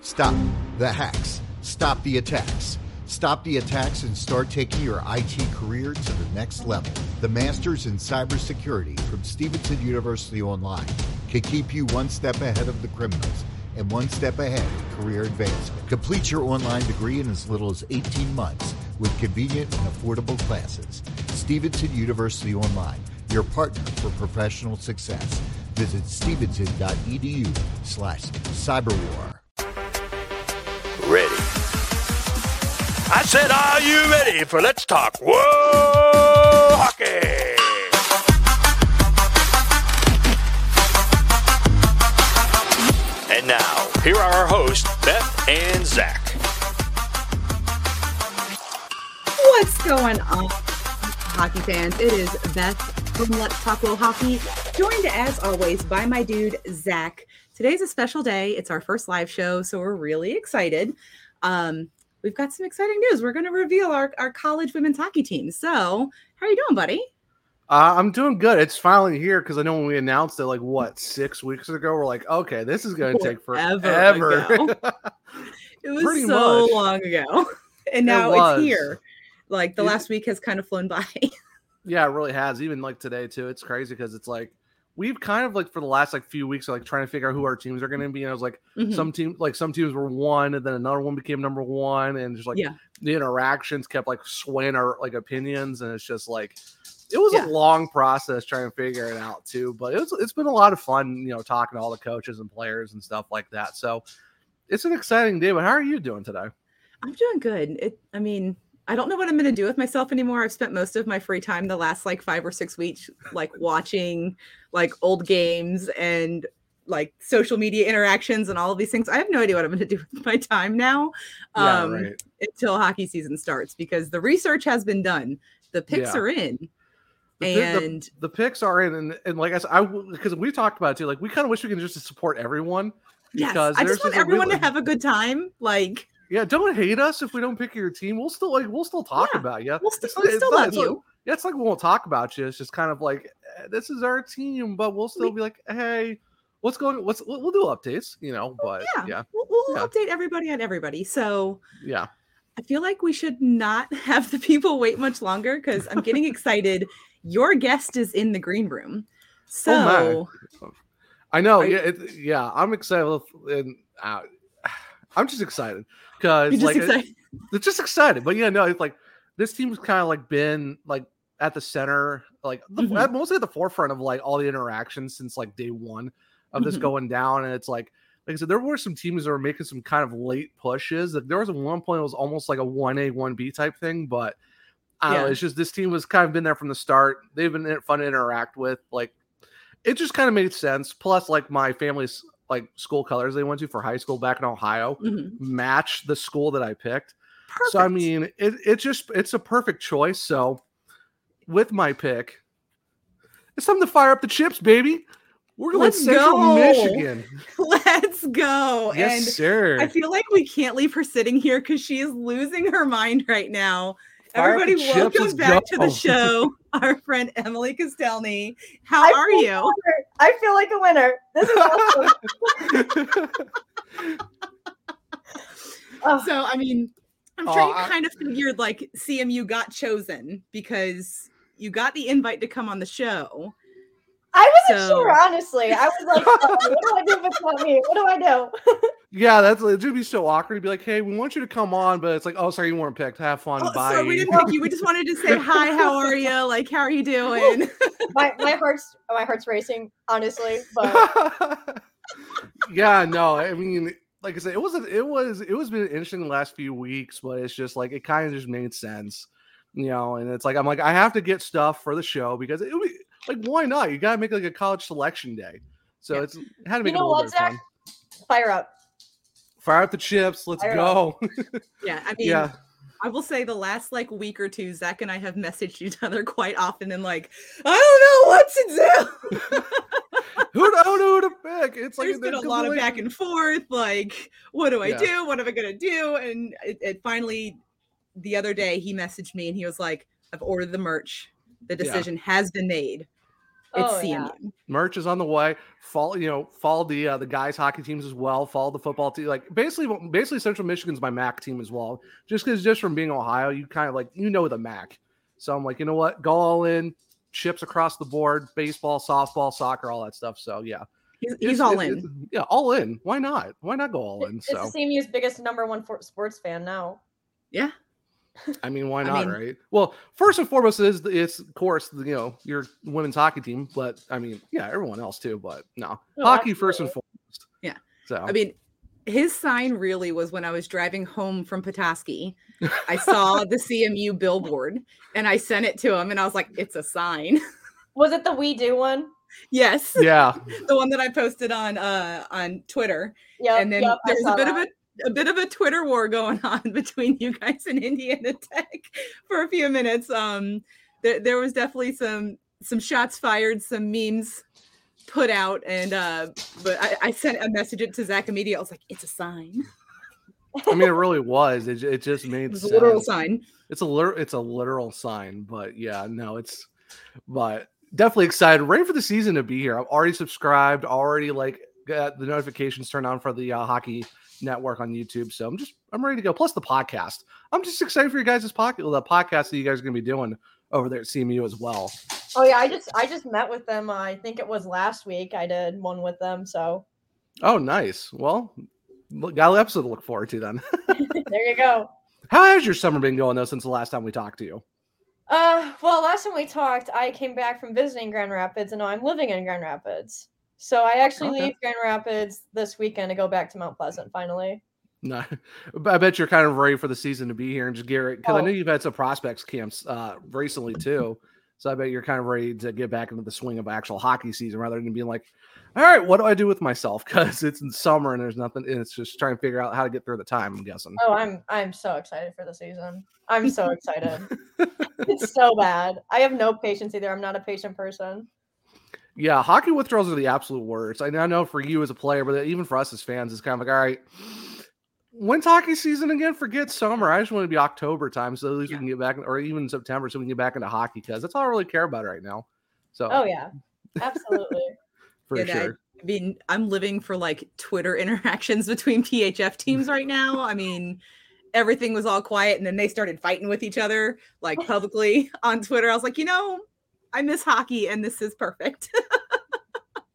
Stop the hacks. Stop the attacks. Stop the attacks and start taking your IT career to the next level. The Masters in Cybersecurity from Stevenson University Online can keep you one step ahead of the criminals and one step ahead of career advancement. Complete your online degree in as little as 18 months with convenient and affordable classes. Stevenson University Online, your partner for professional success. Visit stevenson.edu slash cyberwar. I said, are you ready for Let's Talk Whoa Hockey? And now, here are our hosts, Beth and Zach. What's going on, hockey fans? It is Beth from Let's Talk WoHawkey, joined as always by my dude, Zach. Today's a special day. It's our first live show, so we're really excited. Um, we've got some exciting news. We're going to reveal our, our college women's hockey team. So, how are you doing, buddy? Uh, I'm doing good. It's finally here because I know when we announced it, like what six weeks ago, we're like, okay, this is going to take forever. It was Pretty so much. long ago, and now was. it's here. Like the It- last week has kind of flown by. yeah, it really has. Even like today too. It's crazy because it's like we've kind of like for the last like few weeks like trying to figure out who our teams are going to be. And I was like, Mhm. some team like some teams were one, and then another one became number one, and just like Yeah. the interactions kept like swaying our like opinions, and it's just like it was Yeah. a long process trying to figure it out too. But it was it's been a lot of fun, you know, talking to all the coaches and players and stuff like that. So it's an exciting day. But how are you doing today? I'm doing good. It, I mean, I don't know what I'm going to do with myself anymore. I've spent most of my free time the last like five or six weeks, like watching like old games and like social media interactions and all of these things. I have no idea what I'm going to do with my time now Yeah, um, right. until hockey season starts because the research has been done. The picks Yeah. are in. The pi- the- And the picks are in, and, and like I said, I because we talked about it too. Like we kind of wish we could just support everyone. yes, because I just want everyone to have a good time. Like, Yeah, don't hate us if we don't pick your team. We'll still like we'll still talk Yeah, about you. we'll, st- It's we still love not- you. yeah, it's like we won't talk about you. It's just kind of like eh, this is our team, but we'll still We- be like, hey, what's going? What's we'll, we'll do updates, you know. But yeah, yeah, we'll, we'll yeah. update everybody on everybody. So, yeah, I feel like we should not have the people wait much longer because I'm getting excited. Your guest is in the green room. So, I know. Yeah, it, yeah, I'm excited, and uh, I'm just excited because like it- excited. it's just excited. But yeah, no, it's like this team's kind of like been like at the center, like the, Mhm. at- mostly at the forefront of like all the interactions since like day one of this Mhm. going down. And it's like, like I said, there were some teams that were making some kind of late pushes. Like, there was at one point it was almost like a one A one B type thing, but I don't know. It's just this team was kind of been there from the start. They've been fun to interact with. Like it just kind of made sense. Plus, like my family's like school colors they went to for high school back in Ohio Mhm. match the school that I picked. So I mean, it it just it's a perfect choice. So with my pick, it's time to fire up the chips, baby. We're going Let's Central go. Michigan. let's go. Yes, and sir. I feel like we can't leave her sitting here because she is losing her mind right now. Fire Everybody, welcome back to the show. Our friend Emily Castelny. How I are you? honored. I feel like a winner. This is awesome. Oh, So, I mean, I'm Oh, sure you I- kind of figured like CMU got chosen because you got the invite to come on the show. I wasn't so- sure, honestly. I was like, oh, what do I do if it's not me? What do I do? yeah, that's it would be so awkward to be like, hey, we want you to come on, but it's like, oh, sorry, you weren't picked. Have fun. Oh, Bye. sorry, we didn't pick you. We just wanted to say hi. How are you? Like, how are you doing? my my heart's my heart's racing, honestly. But yeah, no, I mean, like I said, it was a, it was it was been interesting the last few weeks, but it's just like it kind of just made sense, you know. And it's like I'm like I have to get stuff for the show because it would be like why not? You gotta make like a college selection day, so Yeah. it's it had to make You it a know little what, bit of fun. fire up. Fire up the chips, let's Fire go. yeah, I mean, yeah, I will say the last like week or two, Zach and I have messaged each other quite often and like, I don't know what to do. who I don't know who to pick. It's like There's been a it's lot of back and forth. Like, what do I Yeah. do? What am I gonna do? And it, it finally, the other day, he messaged me and he was like, "I've ordered the merch. The Yeah. decision has been made. It's Oh, yeah. Merch is on the way. Follow, you know, follow the uh, the guys hockey teams as well. Follow the football team. Like basically, basically Central Michigan's my MAC team as well. Just because just from being Ohio, you kind of like you know the MAC. So I'm like, you know what, go all in. Chips across the board, baseball, softball, soccer, all that stuff. So yeah, He's, It's- he's all it- in. yeah, all in. Why not? Why not go all in? It's So CMU's biggest number one for sports fan now. yeah. I mean, why I not, mean- right? Well, first and foremost is it's of course the, you know your women's hockey team, but I mean, yeah, everyone else too. But no, Oh, hockey first and foremost. Yeah. So I mean, his sign really was when I was driving home from Petoskey. I saw the CMU billboard and I sent it to him and I was like, it's a sign. Was it the We Do one? yes. yeah, The one that I posted on uh on Twitter. Yeah. and then yep, I there was a bit that. of a a bit of a Twitter war going on between you guys and Indiana Tech for a few minutes. Um, there, there was definitely some some shots fired, some memes put out, and uh, but I, I sent a message it to Zach immediately. I was like, "It's a sign. I mean, it really was. It, it just made It's a literal sign." It's a it's a literal sign, but yeah, no, it's but definitely excited, ready for the season to be here. I've already subscribed, already like got the notifications turned on for the uh, hockey network on YouTube. So I'm just I'm ready to go. Plus the podcast. I'm just excited for you guys' pocket the podcast that you guys are gonna be doing over there at CMU as well. Oh yeah, I just I just met with them. Uh, I think it was last week. I did one with them. So Oh, nice. Well, got an episode to look forward to then. there you go. How has your summer been going though since the last time we talked to you? Uh, well, last time we talked, I came back from visiting Grand Rapids, and now I'm living in Grand Rapids. So I actually Okay. leave Grand Rapids this weekend to go back to Mount Pleasant. Finally. No, but I bet you're kind of ready for the season to be here and just get it because I Oh. know you've had some prospects camps uh, recently too. So I bet you're kind of ready to get back into the swing of actual hockey season rather than being like, all right, what do I do with myself? Because it's in summer and there's nothing. And it's just trying to figure out how to get through the time. I'm guessing. Oh, I'm I'm so excited for the season. I'm so excited. it's so bad. I have no patience either. I'm not a patient person. Yeah, hockey withdrawals are the absolute worst. I know- for you as a player, but even for us as fans, it's kind of like, all right, when's hockey season again? Forget summer. I just want to be October time, so at least Yeah. we can get back, or even September, so we can get back into hockey because that's all I really care about right now. So, Oh yeah, absolutely. for Yeah, that- sure. I mean, I'm living for like Twitter interactions between PHF teams right now. I mean, everything was all quiet and then they started fighting with each other like publicly on Twitter. I was like, you know, I miss hockey and this is perfect.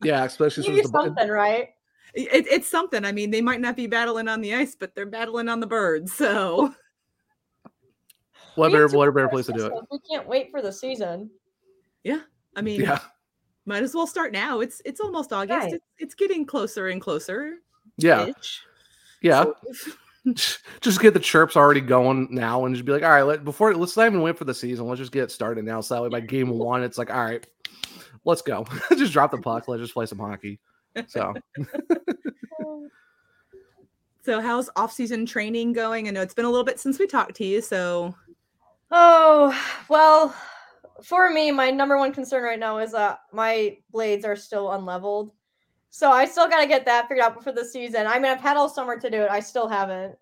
Yeah, especially Maybe since the something, right? it, it's something. I mean, they might not be battling on the ice, but they're battling on the birds. So what better, what better place to do it? We can't wait for the season. Yeah, I mean, Yeah, might as well start now. It's it's almost August. Right. It's, it's getting closer and closer. yeah, yeah. Just get the chirps already going now, and just be like, all right, let before let's not even wait for the season. Let's just get it started now. So that way, by game one, it's like, all right, let's go. just drop the puck. Let's just play some hockey. So. So how's off-season training going? I know it's been a little bit since we talked to you. So Oh, well, for me, my number one concern right now is that my blades are still unleveled. So I still got to get that figured out before the season. I mean, I've had all summer to do it. I still haven't.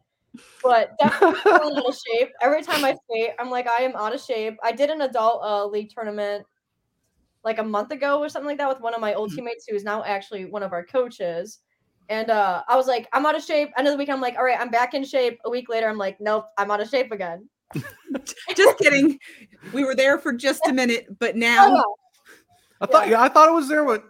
But definitely out of shape. Every time I skate, I'm like, I am out of shape. I did an adult uh, league tournament like a month ago or something like that with one of my old teammates who is now actually one of our coaches. And uh, I was like, I'm out of shape. End of the week, I'm like, all right, I'm back in shape. A week later, I'm like, nope, I'm out of shape again. just kidding. We were there for just a minute, but now yeah. I thought, yeah, I thought it was there, but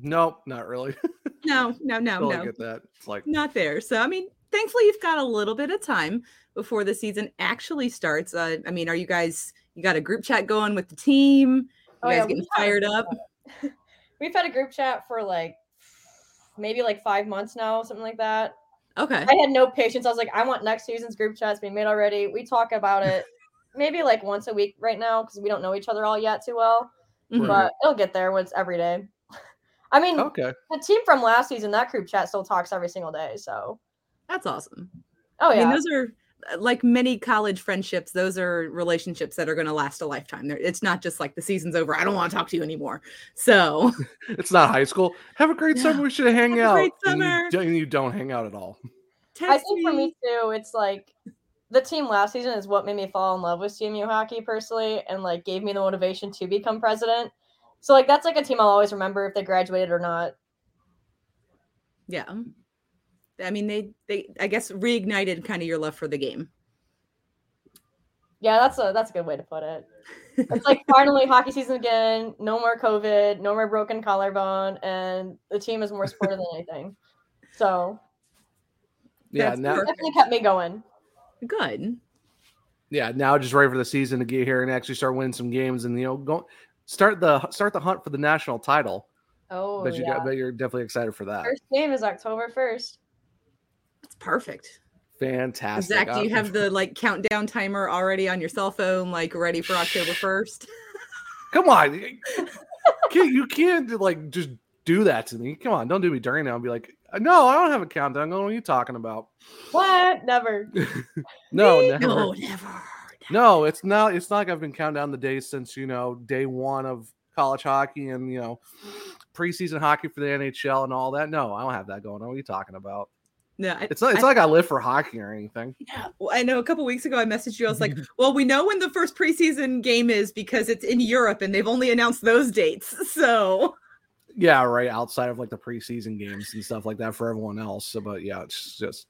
nope, not really. no, no, no, Totally no, get that. It's like, not there. So I mean, thankfully you've got a little bit of time before the season actually starts. Uh, I mean, are you guys? You got a group chat going with the team? You Oh, guys yeah, getting we've had a fired up? We've had a group chat for like maybe like five months now, something like that. Okay. I had no patience. I was like, I want next season's group chats being made already. We talk about it maybe like once a week right now because we don't know each other all yet too well. Mhm. But it'll get there once every day. I mean, okay. the team from last season, that group chat still talks every single day. So, That's awesome. oh I yeah, mean, those are like many college friendships. Those are relationships that are going to last a lifetime. They're, it's not just like the season's over. I don't want to talk to you anymore. So It's not high school. Have a great Yeah. summer. We should hang Have a out. great And you summer. don't- you, don't hang out at all. I text think for me too, it's like the team last season is what made me fall in love with CMU hockey personally, and like gave me the motivation to become president. So like that's like a team I'll always remember if they graduated or not. Yeah. I mean, they they I guess reignited kind of your love for the game. Yeah, that's a that's a good way to put it. It's like finally hockey season again. No more COVID. No more broken collarbone, and the team is more sporty than anything. So Yeah, That's now definitely kept me going. Good. yeah, now just ready for the season to get here and actually start winning some games and you know go start the start the hunt for the national title. Oh, but you yeah. got bet you're definitely excited for that. First game is October first. That's perfect. Fantastic. Zach, do you Uh, have the like countdown timer already on your cell phone, like ready for October 1st? Come on. you can't, you can't like just do that to me. Come on, don't do me during now and be like, no, I don't have a countdown. What are you talking about? What? Never. No, never. No, never. No, it's not. It's not like I've been counting down the days since you know day one of college hockey and you know preseason hockey for the NHL and all that. No, I don't have that going on. What are you talking about? No, I, It's not. It's I, not like I live for hockey or anything. well, I know a couple weeks ago I messaged you. I was like, well, we know when the first preseason game is because it's in Europe and they've only announced those dates. So Yeah, right. Outside of like the preseason games and stuff like that for everyone else. So, but yeah, it's just.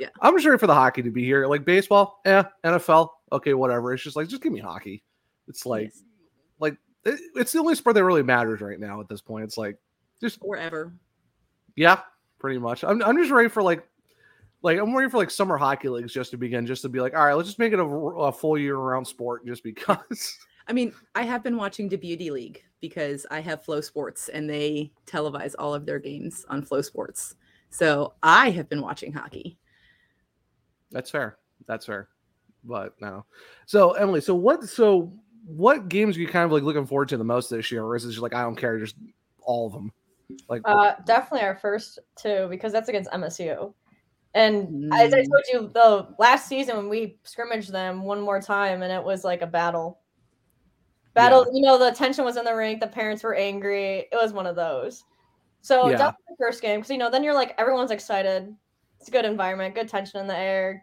Yeah. I'm just ready for the hockey to be here. Like baseball, yeah, NFL, okay, whatever. It's just like just give me hockey. It's like yes, like it, it's the only sport that really matters right now at this point. It's like just wherever. Yeah, pretty much. I'm, I'm just ready for like, like I'm ready for like summer hockey leagues just to begin, just to be like, all right, let's just make it a, a full year round sport, just because. I mean, I have been watching the Beauty League because I have FloSports and they televise all of their games on FloSports. So I have been watching hockey. That's fair. That's fair. But no. So Emily, so what? So what games are you kind of like looking forward to the most this year, or is it just like I don't care, just all of them? Like, Uh, definitely our first two because that's against MSU. And as I Mm. told you, the last season when we scrimmaged them one more time, and it was like a battle. Battle, you know, the tension was in the rink. The parents were angry. It was one of those. So Yeah. definitely the first game because you know then you're like everyone's excited. It's a good environment, good tension in the air.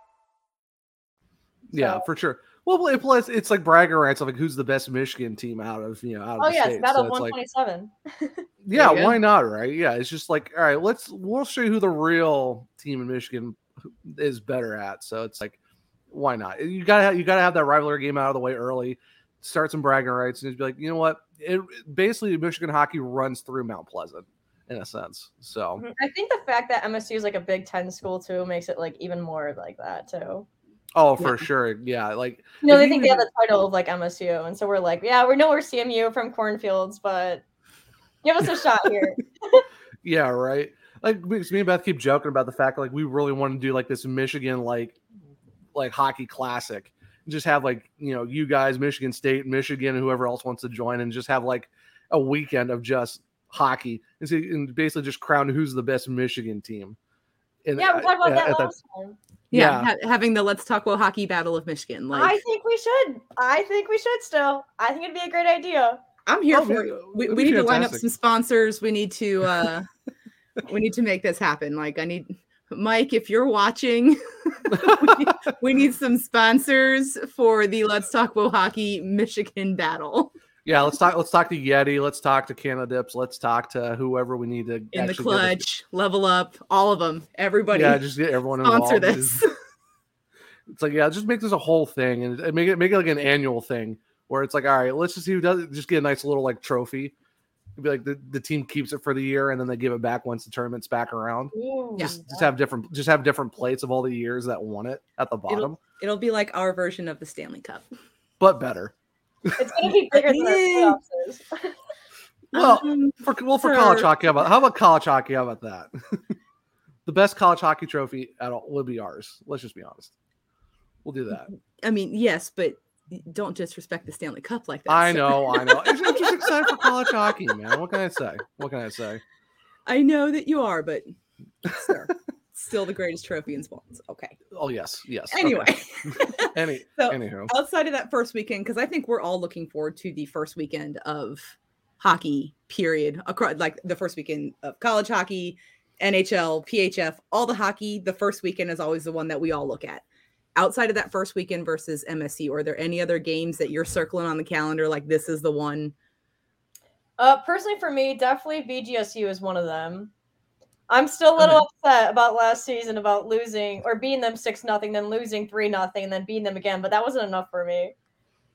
Yeah, So- for sure. Well, it- plus it's like bragging rights of like who's the best Michigan team out of you know out of Oh the yeah, state. battle So it's like, 127. yeah, There you go. why not? Right? Yeah, it's just like all right, let's we'll show you who the real team in Michigan is better at. So it's like, why not? You gotta have, you gotta have that rivalry game out of the way early. Start some bragging rights and just be like, you know what? It basically Michigan hockey runs through Mount Pleasant in a sense. So mm-hmm. I think the fact that MSU is like a Big Ten school too makes it like even more like that too. Oh, for sure, yeah. Like You know, they think they have the title of like MSU, and so we're like, yeah, we know we're CMU from cornfields, but give us a shot here. Yeah, right. Like because me and Beth keep joking about the fact like we really want to do like this Michigan like like hockey classic. Just have like you know you guys, Michigan State, Michigan, whoever else wants to join, and just have like a weekend of just hockey and, see, and basically just crown who's the best Michigan team. And yeah, we talked about that at last time. Yeah, Yeah. ha- having the Let's Talk WoHawkey Battle of Michigan. Like I think we should. I think we should still. I think it'd be a great idea. I'm here Oh, for yeah, it. We, we be need to line up some sponsors. We need to uh we need to make this happen. Like I need Mike, if you're watching, we, we need some sponsors for the Let's Talk WoHawkey Michigan battle yeah, let's talk. Let's talk to Yeti. Let's talk to CannaDips. Let's talk to whoever we need to in the actually get this- clutch, level up, all of them. Everybody Yeah, just get everyone sponsor involved. this. It's like, yeah, just make this a whole thing and make it make it like an annual thing where it's like, all right, let's just see who does it. Just get a nice little like trophy It'd be like the, the team keeps it for the year and then they give it back once the tournament's back around. Ooh, Yeah. Just, just have different just have different plates of all the years that won it at the bottom, It'll, it'll be like our version of the Stanley Cup. but better. It's gonna be bigger than our Yeah. playoffs is. Well, Um, for well for college hockey, how about how about college hockey? How about that? the best college hockey trophy at all would be ours. Let's just be honest. We'll do that. I mean, yes, but don't disrespect the Stanley Cup like that. I sir. know, I know. I'm just- I'm just excited for college hockey, man. What can I say? What can I say? I know that you are, but sir, still the greatest trophy in sports. Okay. Oh yes, yes. okay. Anyway, Any so anywho. outside of that first weekend, because I think we're all looking forward to the first weekend of hockey, period. Across like the first weekend of college hockey, NHL, PHF, all the hockey. The first weekend is always the one that we all look at. Outside of that first weekend versus MSU, are there any other games that you're circling on the calendar? Like this is the one. Uh, personally, for me, definitely BGSU is one of them. I'm still a little upset about last season about losing or beating them six nothing, then losing three nothing, and then beating them again. But that wasn't enough for me.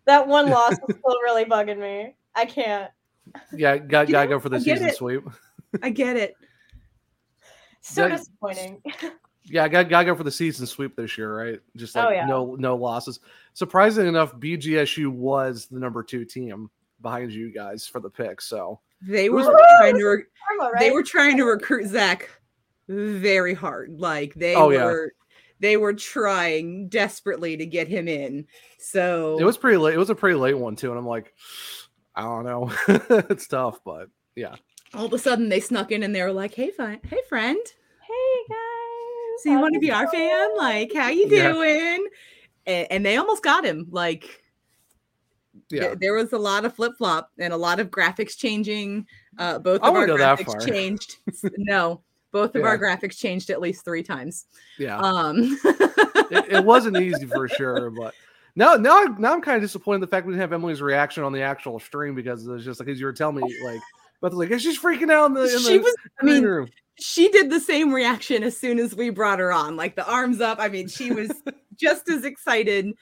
That one loss is still really bugging me. I can't. Yeah, got gotta go for the I get season it. sweep. I get it. So Yeah. disappointing. Yeah, I got gotta go for the season sweep this year, right? Just Oh, like yeah. no no losses. Surprisingly enough, BGSU was the number two team behind you guys for the pick. So They were was- trying to. Re- Karma, right? they were trying to recruit Zach very hard. Like they Oh, yeah. were they were trying desperately to get him in. So it was pretty late. It was a pretty late one too, and I'm like, I don't know. it's tough, but yeah. all of a sudden they snuck in and they were like, "Hey, fun, hey, friend, Hey guys. so you want to be our fan? Like, how you Yeah. doing?" And, and they almost got him. Like, Yeah. th- there was a lot of flip flop and a lot of graphics changing. Uh, both I of our wouldn't go that graphics changed. no, both of our graphics changed at least three times. Yeah. Um, it, it wasn't easy for sure, but now now now I'm kind of disappointed in the fact we didn't have Emily's reaction on the actual stream because it was just like as you were telling me, like, but like she's freaking out in the in she the was. I mean, room. she did the same reaction as soon as we brought her on, like the arms up. I mean, she was just as excited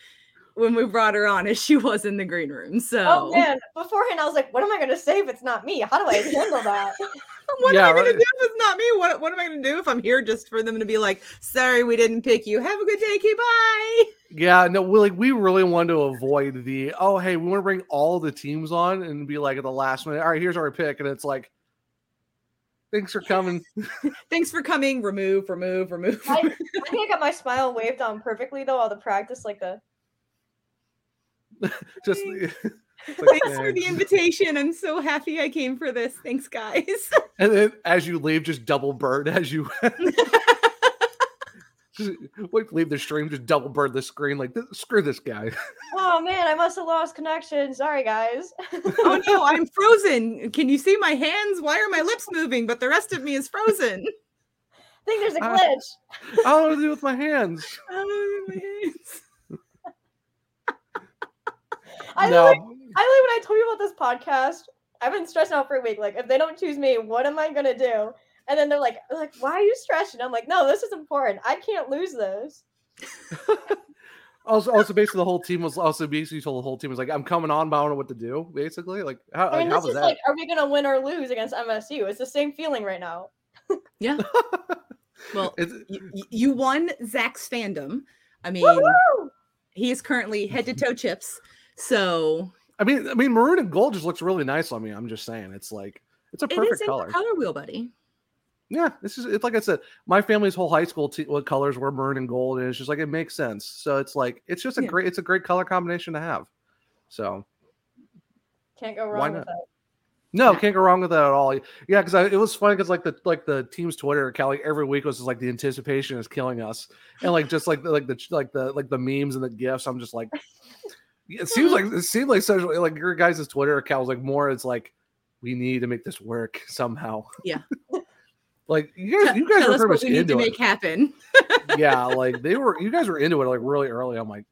when we brought her on as she was in the green room. So, Oh man! Beforehand, I was like, "What am I going to say if it's not me? How do I handle that?" what Yeah, am I going right. to do if it's not me? What, what am I going to do if I'm here just for them to be like, sorry, we didn't pick you. Have a good day. Okay, bye. Yeah, no, we like we really wanted to avoid the oh hey, we want to bring all the teams on and be like at the last minute, all right, here's our pick, and it's like, thanks for coming. Thanks for coming. Remove, remove, remove. I, I think I got my smile waved on perfectly though. All the practice, like the Just like, Thanks for the invitation. I'm so happy I came for this. Thanks, guys. and then as you leave, just double bird as you just like leave the stream, just double bird the screen, like screw this guy. oh man, I must have lost connection. Sorry guys. oh no, I'm frozen. Can you see my hands? Why are my lips moving? But the rest of me is frozen. I think there's a Ah. glitch. I don't know what to do with my hands. Oh, my hands. I no, literally, I literally, when I told you about this podcast, I've been stressing out for a week. Like, if they don't choose me, what am I gonna do? And then they're like, like, why are you stressing? I'm like, no, this is important. I can't lose this. also, also basically the whole team was also basically told the whole team was like, I'm coming on, but I don't know what to do. Basically, like how, I mean, like, how this was is that? like, are we gonna win or lose against MSU? It's the same feeling right now. Yeah. Well, It's- you, you won Zach's fandom. I mean, Woohoo! he is currently head to toe chips. So I mean, I mean, maroon and gold just looks really nice on me. I'm just saying, it's like it's a it is perfect in color. the color wheel, buddy. Yeah, this is it's like I said, my family's whole high school te- what colors were maroon and gold, and it's just like it makes sense. So it's like it's just a Yeah. great it's a great color combination to have. So Can't go wrong with that. no, Yeah. can't go wrong with that at all. Yeah, because it was funny because like the like the team's Twitter account like every week was just like the anticipation is killing us, and like just like the like the like the like the memes and the gifs. I'm just like, it seems like it seemed like such like your guys' Twitter account was like more. It's like we need to make this work somehow. Yeah. like you guys, you guys Tell were us pretty what much we need to into it. make happen. yeah, like they were you guys were into it like really early. I'm like,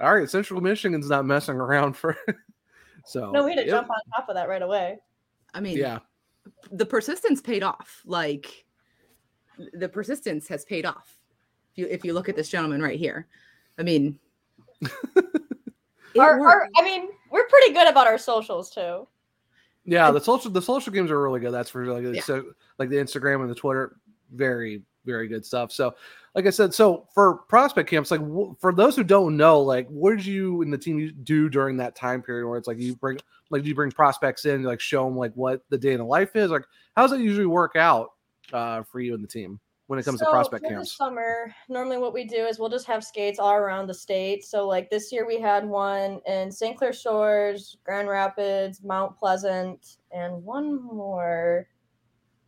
all right, Central Michigan's not messing around for so No, we had to it- jump on top of that right away. I mean, Yeah. the persistence paid off. Like the persistence has paid off. If you if you look at this gentleman right here, I mean, it Our, our. I mean, we're pretty good about our socials too. Yeah, the social the social games are really good. That's for like Yeah. so like the Instagram and the Twitter, very very good stuff. So, like I said, so for prospect camps, like wh- for those who don't know, like what did you and the team you do during that time period where it's like you bring like you bring prospects in, like show them like what the day in the life is, like how does it usually work out uh, for you and the team when it comes to So, prospect for the camps? summer, normally what we do is we'll just have skates all around the state. So like this year we had one in St. Clair Shores, Grand Rapids, Mount Pleasant, and one more.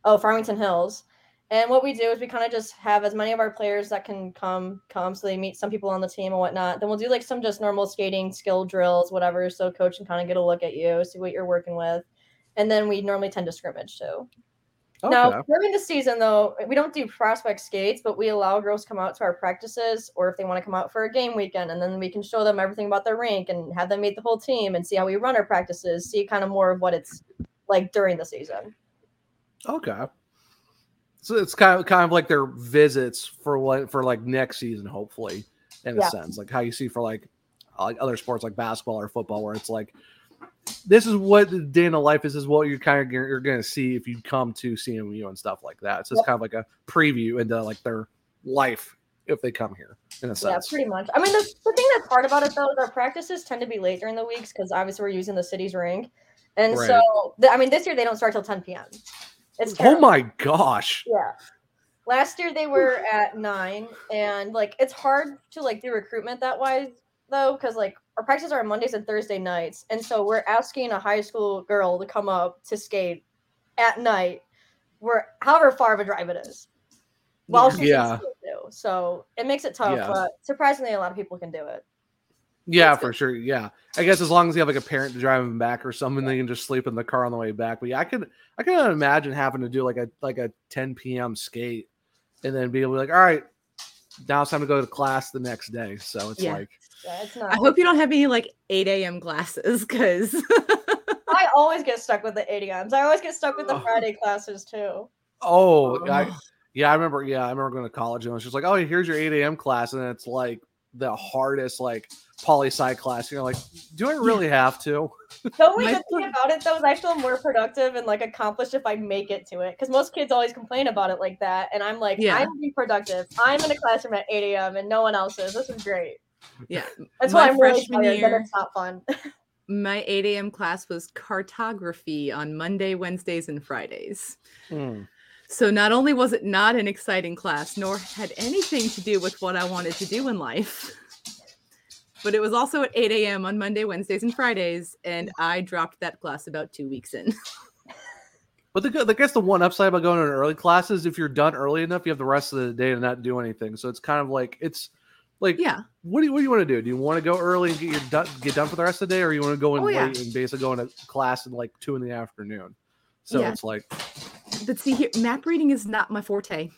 Oh, Farmington Hills. And what we do is we kind of just have as many of our players that can come come so they meet some people on the team and whatnot. Then we'll do like some just normal skating skill drills, whatever, so coach can kind of get a look at you, see what you're working with. And then we normally tend to scrimmage too. Now, during the season, though, we don't do prospect skates, but we allow girls to come out to our practices, or if they want to come out for a game weekend, and then we can show them everything about their rink and have them meet the whole team and see how we run our practices, see kind of more of what it's like during the season. Okay. So it's kind of kind of like their visits for what for like next season, hopefully, in a sense, like how you see for like like other sports like basketball or football, where it's like this is what the day in the life is. Is what you're kind of you're going to see if you come to CMU and stuff like that. So it's kind of like a preview into like their life if they come here in a sense. Yeah, pretty much. I mean, the, the thing that's hard about it though is our practices tend to be late during the weeks because obviously we're using the city's ring, and Right. so the, I mean, this year they don't start till 10 p.m. It's oh my gosh! Yeah. Last year they were at nine, and like it's hard to like do recruitment that wise though, because like our practices are on Mondays and Thursday nights, and so we're asking a high school girl to come up to skate at night, where however far of a drive it is, while she's Yeah. too. So it makes it tough, Yeah. but surprisingly, a lot of people can do it. Yeah, That's for good. sure. Yeah, I guess as long as you have like a parent to drive them back or something, they can just sleep in the car on the way back. But yeah, I could, I can imagine having to do like a like a 10 p.m. skate, and then be able to be like, all right, now it's time to go to class the next day. So it's Yeah. like, Yeah, it's not. I hope you don't have any like 8 a.m. classes because I always get stuck with the ADMs. I always get stuck with the Oh. Friday classes too. Oh, oh, I, yeah, I remember. Yeah, I remember going to college and it was just like, oh, here's your 8 a.m. class, and it's like the hardest like poli sci class. You're like, do I really have to? The only good thing about it though is I feel more productive and like accomplished if I make it to it. Because most kids always complain about it like that, and I'm like, Yeah. I'm being productive. I'm in a classroom at 8 a.m. and no one else is. This is great. yeah, That's My why I'm really freshman tired. Year- it's not fun. my 8 a.m. class was cartography on Monday, Wednesdays, and Fridays. Hmm. So not only was it not an exciting class, nor had anything to do with what I wanted to do in life, but it was also at 8 a.m. on Monday, Wednesdays, and Fridays, and I dropped that class about two weeks in. But the, good- I guess the one upside about going to an early class is if you're done early enough, you have the rest of the day to not do anything. So it's kind of like it's like yeah, What do you what do you want to do? Do you want to go early and get your done, get done for the rest of the day, or you want to go in Oh, late yeah. and basically go into class in like two in the afternoon? So Yeah. it's like but see here, map reading is not my forte.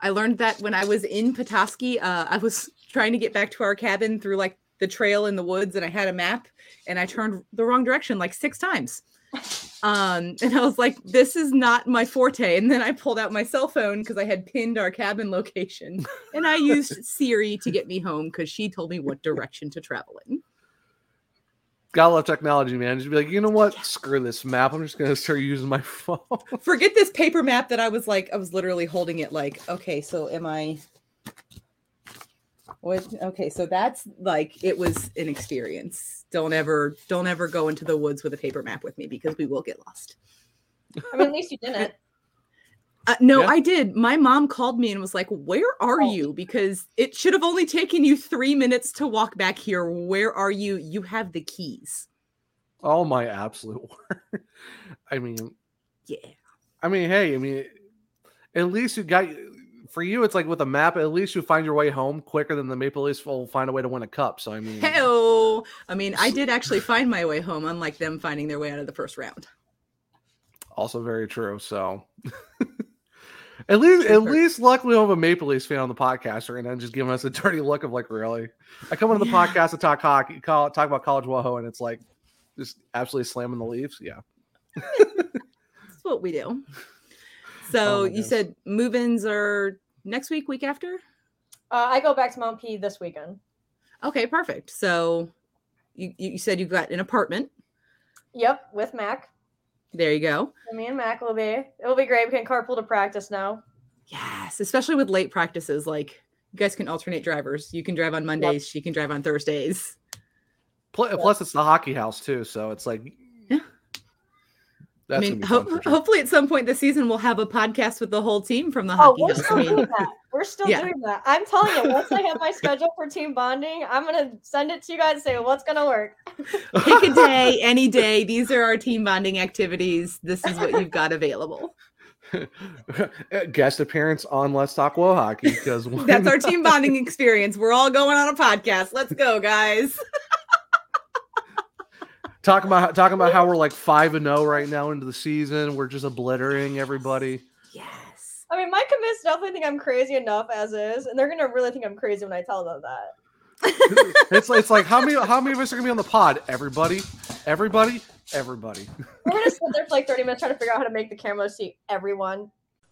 I learned that when I was in Petoskey. Uh, I was trying to get back to our cabin through like the trail in the woods, and I had a map, and I turned the wrong direction like six times. Um, and I was like, "This is not my forte." And then I pulled out my cell phone because I had pinned our cabin location, and I used Siri to get me home because she told me what direction to travel in. Gotta love technology, man. Just be like, you know what? Screw this map. I'm just gonna start using my phone. Forget this paper map that I was like, I was literally holding it like, okay, so am I? What? Okay, so that's like it was an experience. Don't ever, don't ever go into the woods with a paper map with me because we will get lost. I mean, at least you didn't. Uh, no, Yeah. I did. My mom called me and was like, "Where are Oh. you?" Because it should have only taken you three minutes to walk back here. Where are you? You have the keys. oh my absolute word. I mean, Yeah. I mean, hey, I mean, at least you got for you. It's like with a map. At least you find your way home quicker than the Maple Leafs will find a way to win a cup. So I mean, Hell, I mean, I did actually find my way home, unlike them finding their way out of the first round. Also very true. So at least at Super. least luckily we have a Maple Leafs fan on the podcast right now, just giving us a dirty look of like, really? I come on the Yeah. podcast to talk hockey, call, talk about college WoHo, and it's like just absolutely slamming the Leafs. Yeah. That's what we do. So Oh you goodness. said move-ins are next week, week after? Uh, I go back to Mount P this weekend. Okay, perfect. So you, you you said you got an apartment. Yep, with Mac. There you go. Me and Mac will be. It'll be great. We can carpool to practice now. Yes, especially with late practices. Like you guys can alternate drivers. You can drive on Mondays. She can drive on Thursdays. Pl- Plus, it's the hockey house too, so it's like. Yeah. That's I mean, ho- sure. hopefully at some point this season we'll have a podcast with the whole team from the Oh, hockey we're still doing that. We're still Yeah. doing that. I'm telling you, once I have my schedule for team bonding, I'm gonna send it to you guys and say what's gonna work. pick a day, any day. These are our team bonding activities. This is what you've got available. Uh, guest appearance on Let's Talk WoHawkey because That's our team bonding experience. We're all going on a podcast. Let's go, guys. Talking about talking about how we're like five and zero right now into the season. We're just obliterating everybody. Yes. I mean, my commits definitely think I'm crazy enough as is, and they're gonna really think I'm crazy when I tell them that. It's it's like how many how many of us are gonna be on the pod? Everybody, everybody, everybody. We're gonna sit there for like 30 minutes trying to figure out how to make the camera see everyone.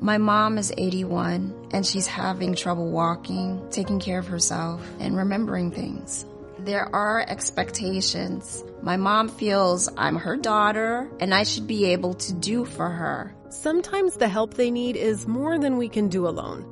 My mom is 81 and she's having trouble walking, taking care of herself, and remembering things. There are expectations. My mom feels I'm her daughter and I should be able to do for her. Sometimes the help they need is more than we can do alone.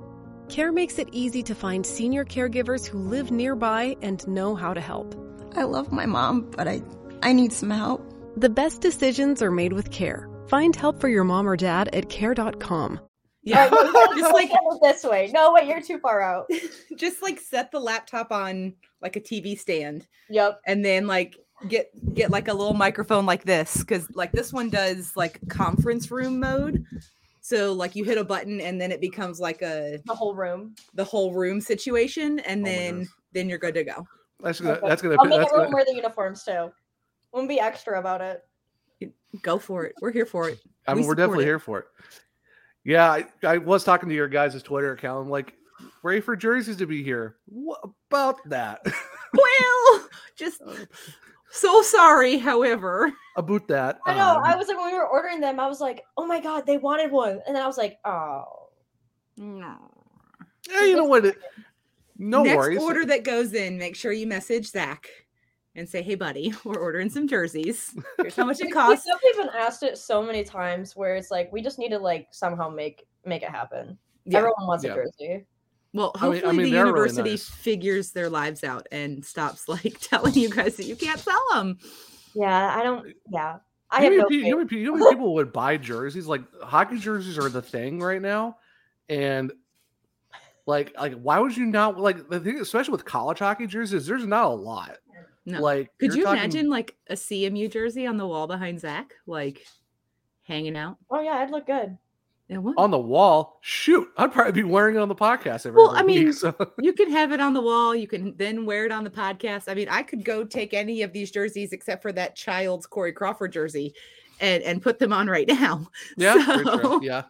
Care makes it easy to find senior caregivers who live nearby and know how to help. I love my mom, but I, I need some help. The best decisions are made with care. Find help for your mom or dad at care.com. Yeah. All right, well, just like go this way. No, wait, you're too far out. just like set the laptop on like a TV stand Yep. and then like get get like a little microphone like this because like this one does like conference room mode so like you hit a button and then it becomes like a The whole room. the whole room situation and Oh then then you're good to go That's gonna Okay. that's gonna I'll make that's everyone gonna, wear the uniforms too. Won't be extra about it. Go for it we're here for it I mean, we we're definitely it. here for it. Yeah, I, I was talking to your guys' Twitter account. I'm like, ready for jerseys to be here. What about that? well just so sorry however about that. I know. um, I was like, when we were ordering them, I was like, oh my god, they wanted one, and then I was like, oh. no yeah, you know what? No next worries. order that goes in make sure you message zach and say hey buddy we're ordering some jerseys here's how much it We- costs We've definitely been asked it so many times where it's like we just need to like somehow make make it happen. Yeah. Everyone wants Yeah. a jersey. Well, I mean- hopefully I mean, the they're really university nice. figures their lives out and stops like telling you guys that you can't sell them. Yeah, I don't. Yeah, I you have know, no. how you know, how faith. many pe- you know how many people would buy jerseys? Like hockey jerseys are the thing right now, and like like why would you not like the thing, especially with college hockey jerseys? There's not a lot. No. Like, Could you're talking- imagine like a CMU jersey on the wall behind Zach, like hanging out? Oh yeah, I'd look good. Yeah, what? on the wall? Shoot, I'd probably be wearing it on the podcast every Well, other I mean, week, so- you can have it on the wall. You can then wear it on the podcast. I mean, I could go take any of these jerseys except for that child's Corey Crawford jersey, and and put them on right now. Yeah, So- yeah.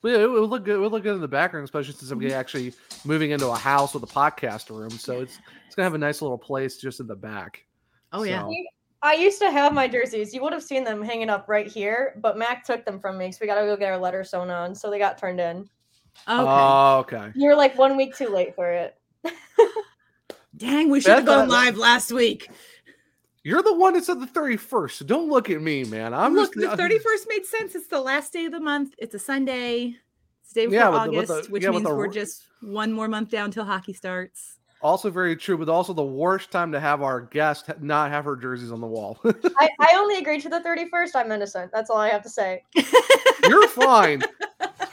But yeah, it would look good. It would look good in the background, especially since I'm mm-hmm. actually moving into a house with a podcast room. So it's it's gonna have a nice little place just in the back. Oh yeah. So- I used to have my jerseys. You would have seen them hanging up right here, but Mac took them from me, so we got to go get our letter sewn on. So they got turned in. Oh, okay. Oh, okay. You're like one week too late for it. Dang, we should have gone live last week. You're the one that said the 31st. So don't look at me, man. I'm Look, just the 31st made sense. It's the last day of the month. It's a Sunday. It's the day before Yeah, with the- August, the- which yeah, means the we're just one more month down till hockey starts. Also very true, but also the worst time to have our guest not have her jerseys on the wall. I, I only agreed to the 31st. I'm innocent. That's all I have to say. You're fine.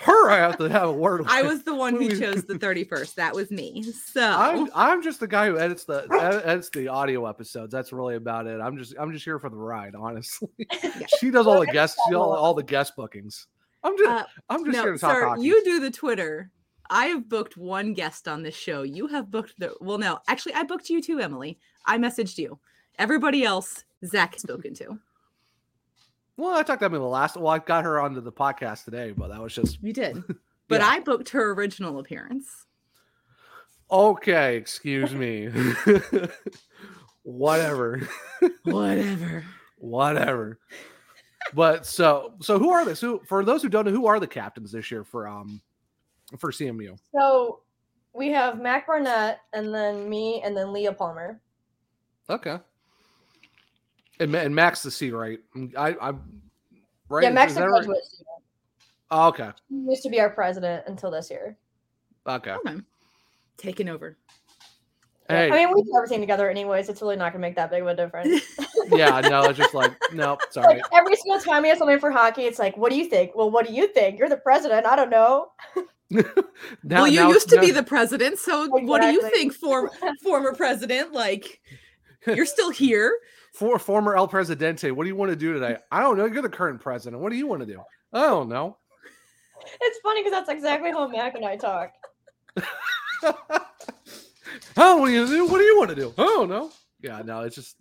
Her, I have to have a word. With. I was the one who chose the 31st. That was me. So I'm I'm just the guy who edits the edits the audio episodes. That's really about it. I'm just I'm just here for the ride, honestly. she does all the guest she all, all the guest bookings. I'm just Uh, I'm just no, here to talk sir, hockey. you do the Twitter. I have booked one guest on this show. You have booked the well, no, actually, I booked you too, Emily. I messaged you. Everybody else, Zach has spoken to. Well, I talked to him in the last. Well, I got her onto the podcast today, but that was just You did. But Yeah. I booked her original appearance. okay. Excuse me. Whatever. Whatever. Whatever. But so so who are this? Who for those who don't know, who are the captains this year for um for CMU? So we have Mac Barnett, and then me, and then Leah Palmer. Okay. And, and Max the C, right? Mm, I I right. Yeah, Max is a that right? student. Oh, okay. He used to be our president until this year. Okay. Okay. Taking over. Hey, I mean, we do everything together anyways. It's really not going to make that big of a difference. yeah, no, it's just like no, it's all right. like every single time we have something for hockey, it's like, what do you think? Well, what do you think? You're the president. I don't know. Now, well, you now- used to now- be the president, so what do you think, form, former president? Like, you're still here. For former El Presidente. What do you want to do today? I don't know. You're the current president. What do you want to do? I don't know. It's funny because that's exactly how Mac and I talk. Oh, what do you do? What do you want to do? I don't know. Yeah, no, it's just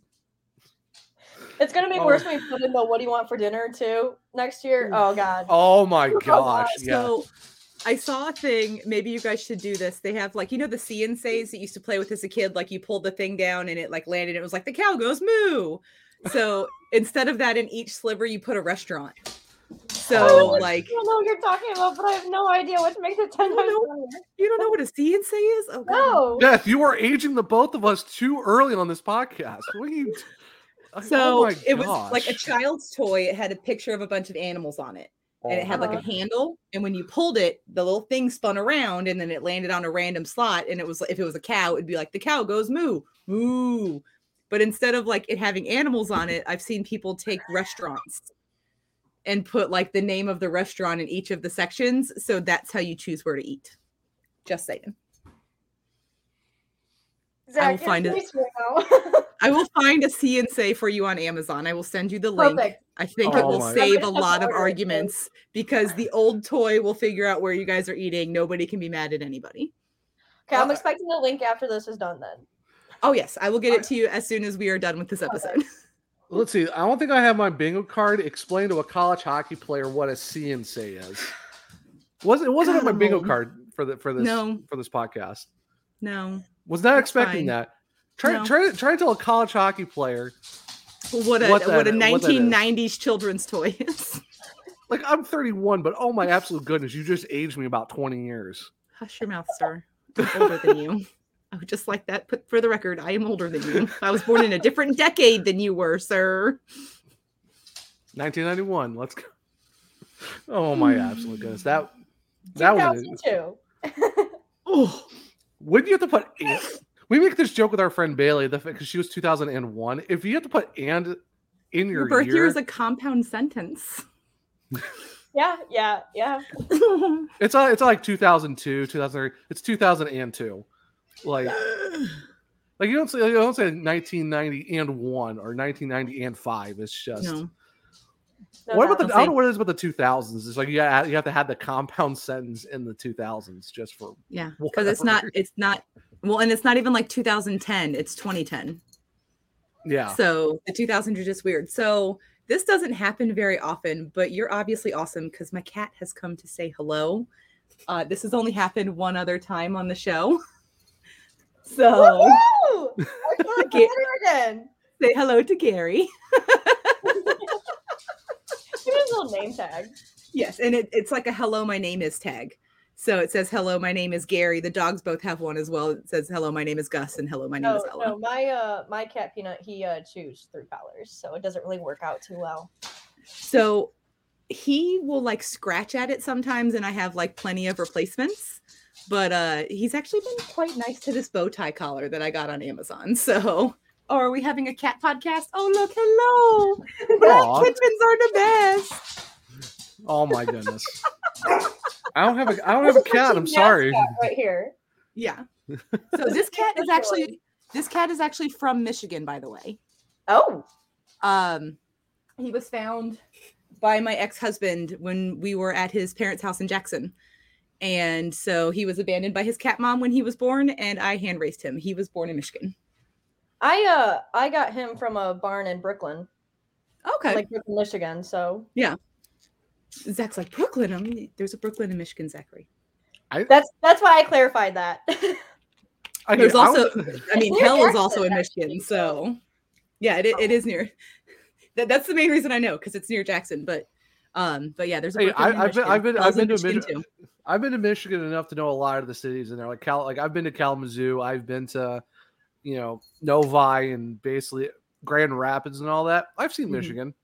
It's going to be Oh. worse when we put in the what do you want for dinner too next year. Oh, God. oh my Oh, gosh. God. Yeah. So I saw a thing. Maybe you guys should do this. They have like you know the see and says that you used to play with as a kid. Like you pulled the thing down and it like landed. It was like the cow goes moo. So instead of that, in each sliver you put a restaurant. So oh, like I don't know what you're talking about, but I have no idea which makes it 10 times funnier. you don't know what a see and say is? Oh God. No. Beth, you are aging the both of us too early on this podcast. What are you? So oh it was like a child's toy. It had a picture of a bunch of animals on it. And it had like a Uh-huh. handle, and when you pulled it, the little thing spun around, and then it landed on a random slot. And it was if it was a cow, it'd be like the cow goes moo, moo. But instead of like it having animals on it, I've seen people take restaurants and put like the name of the restaurant in each of the sections. So that's how you choose where to eat. Just saying. Zach, will find it. right. I will find a see and say for you on Amazon. I will send you the link. Perfect. I think it Oh will my- save a lot of arguments because the old toy will figure out where you guys are eating. Nobody can be mad at anybody. Okay, I'm Uh, expecting the link after this is done then. Oh yes, I will get it to you as soon as we are done with this episode. Let's see. I don't think I have my bingo card. Explain to a college hockey player what a CNC is. Was it wasn't on my bingo card for the for this No. for this podcast? No. Was not That's expecting fine. that. Try No. try to try to tell a college hockey player What a What what, that- a what that is. 1990s children's toy is. like I'm 31, but oh my absolute goodness, you just aged me about 20 years. Hush your mouth, sir. I'm older than you. Oh, just like that. Put for the record, I am older than you. I was born in a different decade than you were, sir. 1991. Let's go. Oh my absolute goodness. That that was 2002. Oh, Wouldn't you have to put and? We make this joke with our friend Bailey the fact because she was 2001. If you have to put and in your, your birth year year, is a compound sentence. Yeah, yeah, yeah. it's uh, it's like 2002, 2003. It's 2002. Like like you don't say you don't say 1990 and one or 1990 and five. It's just no. No, what about the I don't know what it is about the 2000s. It's like you have, you have to have the compound sentence in the 2000s just for Yeah, because it's not. It's not. Well, and it's not even like 2010. It's 2010. yeah. So the 2000s are just weird. So this doesn't happen very often, but you're obviously awesome because my cat has come to say hello. Uh, this has only happened one other time on the show. So Woo! I feel like Get- better again. say hello to Gary. Little name tag. Yes, and it, it's like a hello, my name is tag. So it says hello, my name is Gary. The dogs both have one as well. It says hello, my name is Gus, and hello, my name No, is Ella. no, my uh my cat peanut, he uh chews through collars, so it doesn't really work out too well. So he will like scratch at it sometimes, and I have like plenty of replacements. But uh he's actually been quite nice to this bow tie collar that I got on Amazon. So, oh, are we having a cat podcast? Oh, look, hello. Black Aw. kittens are the best. Oh my goodness. I don't have a I don't have a cat. I'm sorry. Mascot Right here. Yeah. So this cat is actually this cat is actually from Michigan, by the way. Oh, Um, he was found by my ex-husband when we were at his parents' house in Jackson. And so he was abandoned by his cat mom when he was born, and I hand raised him. He was born in Michigan. I uh I got him from a barn in Brooklyn. Okay. like Brooklyn, Michigan. So yeah. Zach's like Brooklyn. I mean, there's a Brooklyn in Michigan, Zachary. that's that's why I clarified that. I There's also, I mean, It's Hell is also in actually, Michigan, so yeah, it, it is near. That, that's the main reason I know because it's near Jackson. But, um, but yeah, there's a. Hey, Brooklyn in I, I've been, I've been, I've been to Michigan Michigan. I've been to Michigan enough to know a lot of the cities in there. Like Cal, like I've been to Kalamazoo. I've been to, you know, Novi and basically Grand Rapids and all that. I've seen Mhm. Michigan.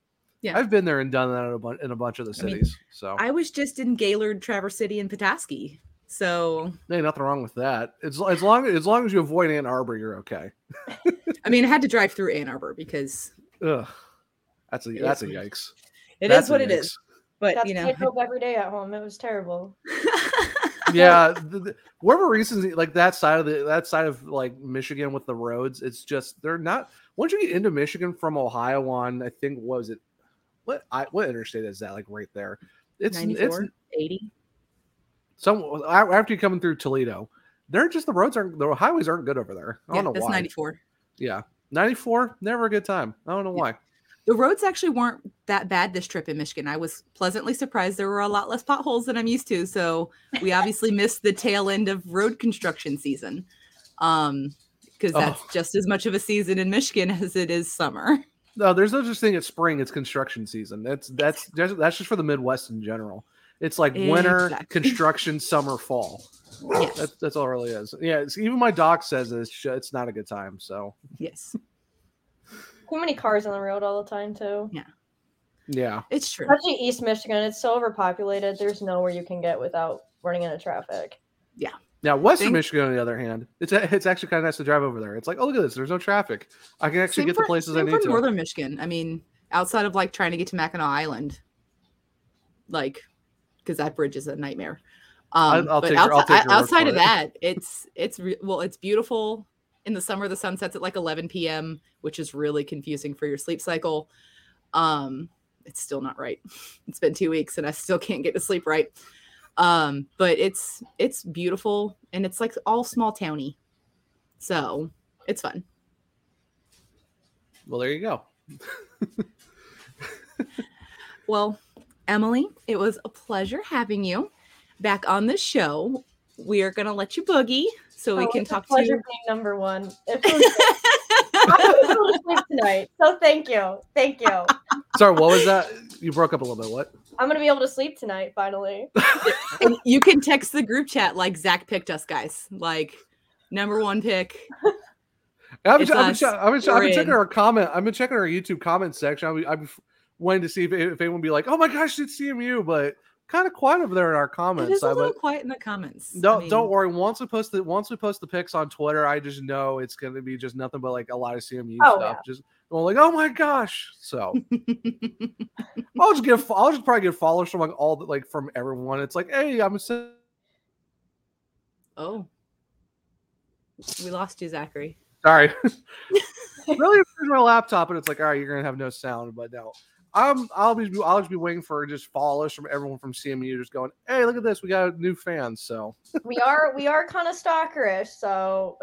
Yeah. I've been there and done that in a, bun- in a bunch of the I mean, cities. so I was just in Gaylord, Traverse City, and Petoskey. So ain't nothing wrong with that. As, as long as long as you avoid Ann Arbor, you're okay. I mean, I had to drive through Ann Arbor because Ugh, that's a It that's a yikes. it That's is what it yikes. is. But That's you know, I drove every day at home. It was terrible. yeah the, the, whatever reasons like that side of the that side of like michigan with the roads it's just they're not once you get into michigan from ohio on i think what was it what i what interstate is that like right there? It's it's 80. some after you coming through toledo they're just the roads aren't the highways aren't good over there. I don't know that's why. 94. yeah 94 never a good time. I don't know why The roads actually weren't that bad this trip in Michigan. I was pleasantly surprised there were a lot less potholes than I'm used to. So we obviously missed the tail end of road construction season. Um, because that's Oh. just as much of a season in Michigan as it is summer. No, there's no such thing as spring. It's construction season. That's that's that's that's just for the Midwest in general. It's like winter, construction, summer, fall. Yes. That's, that's all it really is. Yeah, it's, even my doc says it's it's not a good time. So Yes. Too many cars on the road all the time too. Yeah. yeah, It's true. Especially East Michigan, it's so overpopulated. There's nowhere you can get without running into traffic. Yeah. Now Western Think- Michigan, on the other hand, it's it's actually kind of nice to drive over there. It's like, oh look at this, there's no traffic. I can actually Same get the for- places I need for to. Northern Michigan. I mean, outside of like trying to get to Mackinac Island, like, because that bridge is a nightmare. Um, I'll but take your- I'll outside, take your outside of it. that, it's it's re- well, it's beautiful. In the summer, the sun sets at like 11 p.m., which is really confusing for your sleep cycle. Um, it's still not right. It's been two weeks and I still can't get to sleep right. Um, but it's it's beautiful and it's like all small towny, so it's fun. Well, there you go. Well, Emily, it was a pleasure having you back on the show. We are going to let you boogie so we Oh, can it's a talk pleasure to being number one. It was, I was able to sleep tonight, so thank you, thank you. Sorry, what was that? You broke up a little bit. What? I'm gonna be able to sleep tonight finally. you can text the group chat like Zach picked us, guys. Like number one pick. I've been, I've been, che- I've been, che- I've been checking in. our comment. I've been checking our YouTube comment section. I've, I've wanting to see if, if anyone would be like, "Oh my gosh, it's CMU," but kind of quiet over there in our comments. is a I- little but quiet in the comments. I don't mean, don't worry. Once we post the once we post the pics on Twitter, I just know it's going to be just nothing but like a lot of CMU Oh, stuff. yeah. Just well, like, oh my gosh. So I'll just get I'll just probably get followers from like all the, like from everyone. It's like, hey, I'm a Oh, we lost you, Zachary. Sorry. really my laptop and it's like, all right, you're gonna have no sound, but no. I'm I'll be I'll just be waiting for just followers from everyone from CMU just going, hey, look at this, we got new fans. So We are we are kind of stalkerish, so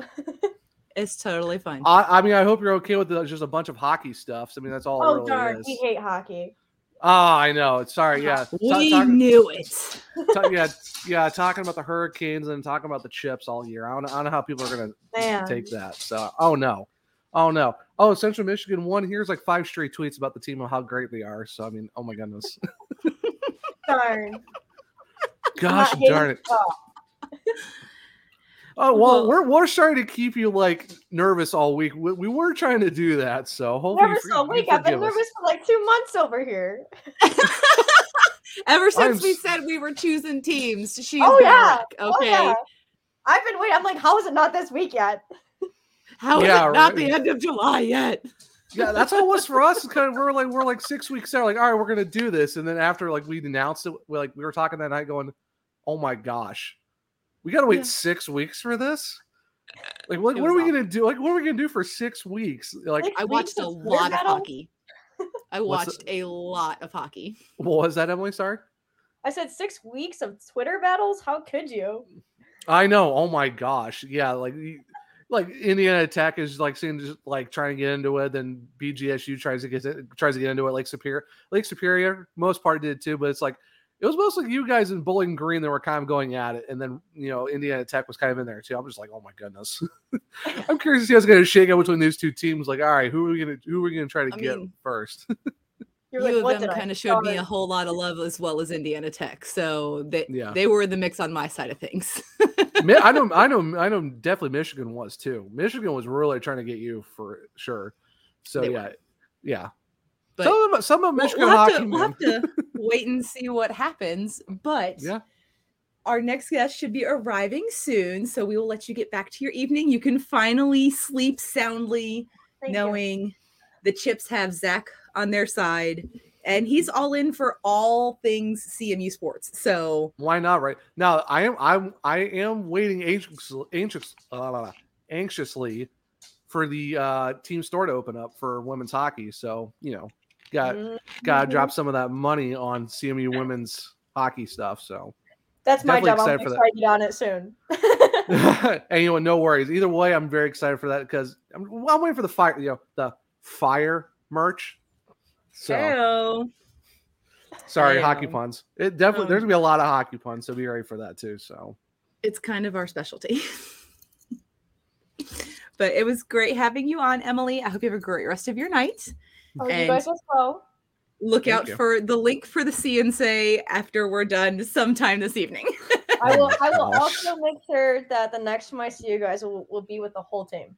It's totally fine. I, I mean I hope you're okay with the, just a bunch of hockey stuff. I mean that's all oh really darn, is. we hate hockey. Ah, I know. Sorry, yeah. Ta- we talk- knew it. ta- yeah, yeah, talking about the Hurricanes and talking about the chips all year. I don't, I don't know how people are gonna Man. take that. So, oh no, oh no, oh Central Michigan won. Here's like five straight tweets about the team and how great they are. So, I mean, oh my goodness, Darn. gosh darn it. Oh well, Well- we're we're trying to keep you like nervous all week. We, we were trying to do that, so hopefully Nervous all week. I've been forgive us. nervous for like two months over here. Ever since I'm we said we were choosing teams, she's oh been yeah. like, Oh, okay, yeah. I've been waiting. I'm like, how is it not this week yet? How is Yeah, it not the end of July yet? yeah, that's how it was for us. It's kind of we're like we're like six weeks out, like all right, we're gonna do this, and then after like we announced it, we like we were talking that night, going, oh my gosh, we gotta wait Yeah. six weeks for this. Like, what, what are was we gonna do? Like, what are we gonna do for six weeks? Like, Six I watched a lot of battles? hockey. I watched a lot of hockey. what was that, Emily? Sorry. I said six weeks of Twitter battles. How could you? I know. Oh my gosh. Yeah. Like, you- like Indiana Tech is like just like trying to get into it, then BGSU tries to get it, tries to get into it. Lake Superior, Lake Superior, most part did too, but it's like it was mostly you guys in Bowling Green that were kind of going at it, and then you know Indiana Tech was kind of in there too. I'm just like, oh my goodness, I'm curious to see how it's going to shake out between these two teams. Like, all right, who are we going to who are we going to try to I get mean, first? You're you like, of did them kind of showed me a whole lot of love as well as Indiana Tech. So they Yeah. they were in the mix on my side of things. Mi- I know, I know, I know. Definitely, Michigan was too. Michigan was really trying to get you for sure. So They yeah, were. yeah. But some of some of we'll- Michigan we'll, have hockey, to, we'll have to wait and see what happens. But Yeah. our next guest should be arriving soon. So we will let you get back to your evening. You can finally sleep soundly, Thank you. Knowing the chips have Zach on their side. And he's all in for all things CMU sports. So Why not? Right now, I am. I'm. I am waiting anxious, anxious, uh, anxiously for the uh, team store to open up for women's hockey. So you know, got got to drop some of that money on CMU women's hockey stuff. So That's my definitely job. I'm excited for that. excited to on it soon. and you know, no worries. Either way, I'm very excited for that because I'm, well, I'm waiting for the fire. You know, the fire merch. So Heyo. sorry, Heyo. hockey puns. It definitely Um, there's gonna be a lot of hockey puns, so be ready for that too. So it's kind of our specialty. but it was great having you on, Emily. I hope you have a great rest of your night. Oh, you guys as well. look Thank out you. for the link for the CNC after we're done sometime this evening. I will. I will also make sure that the next time I see you guys will, will be with the whole team.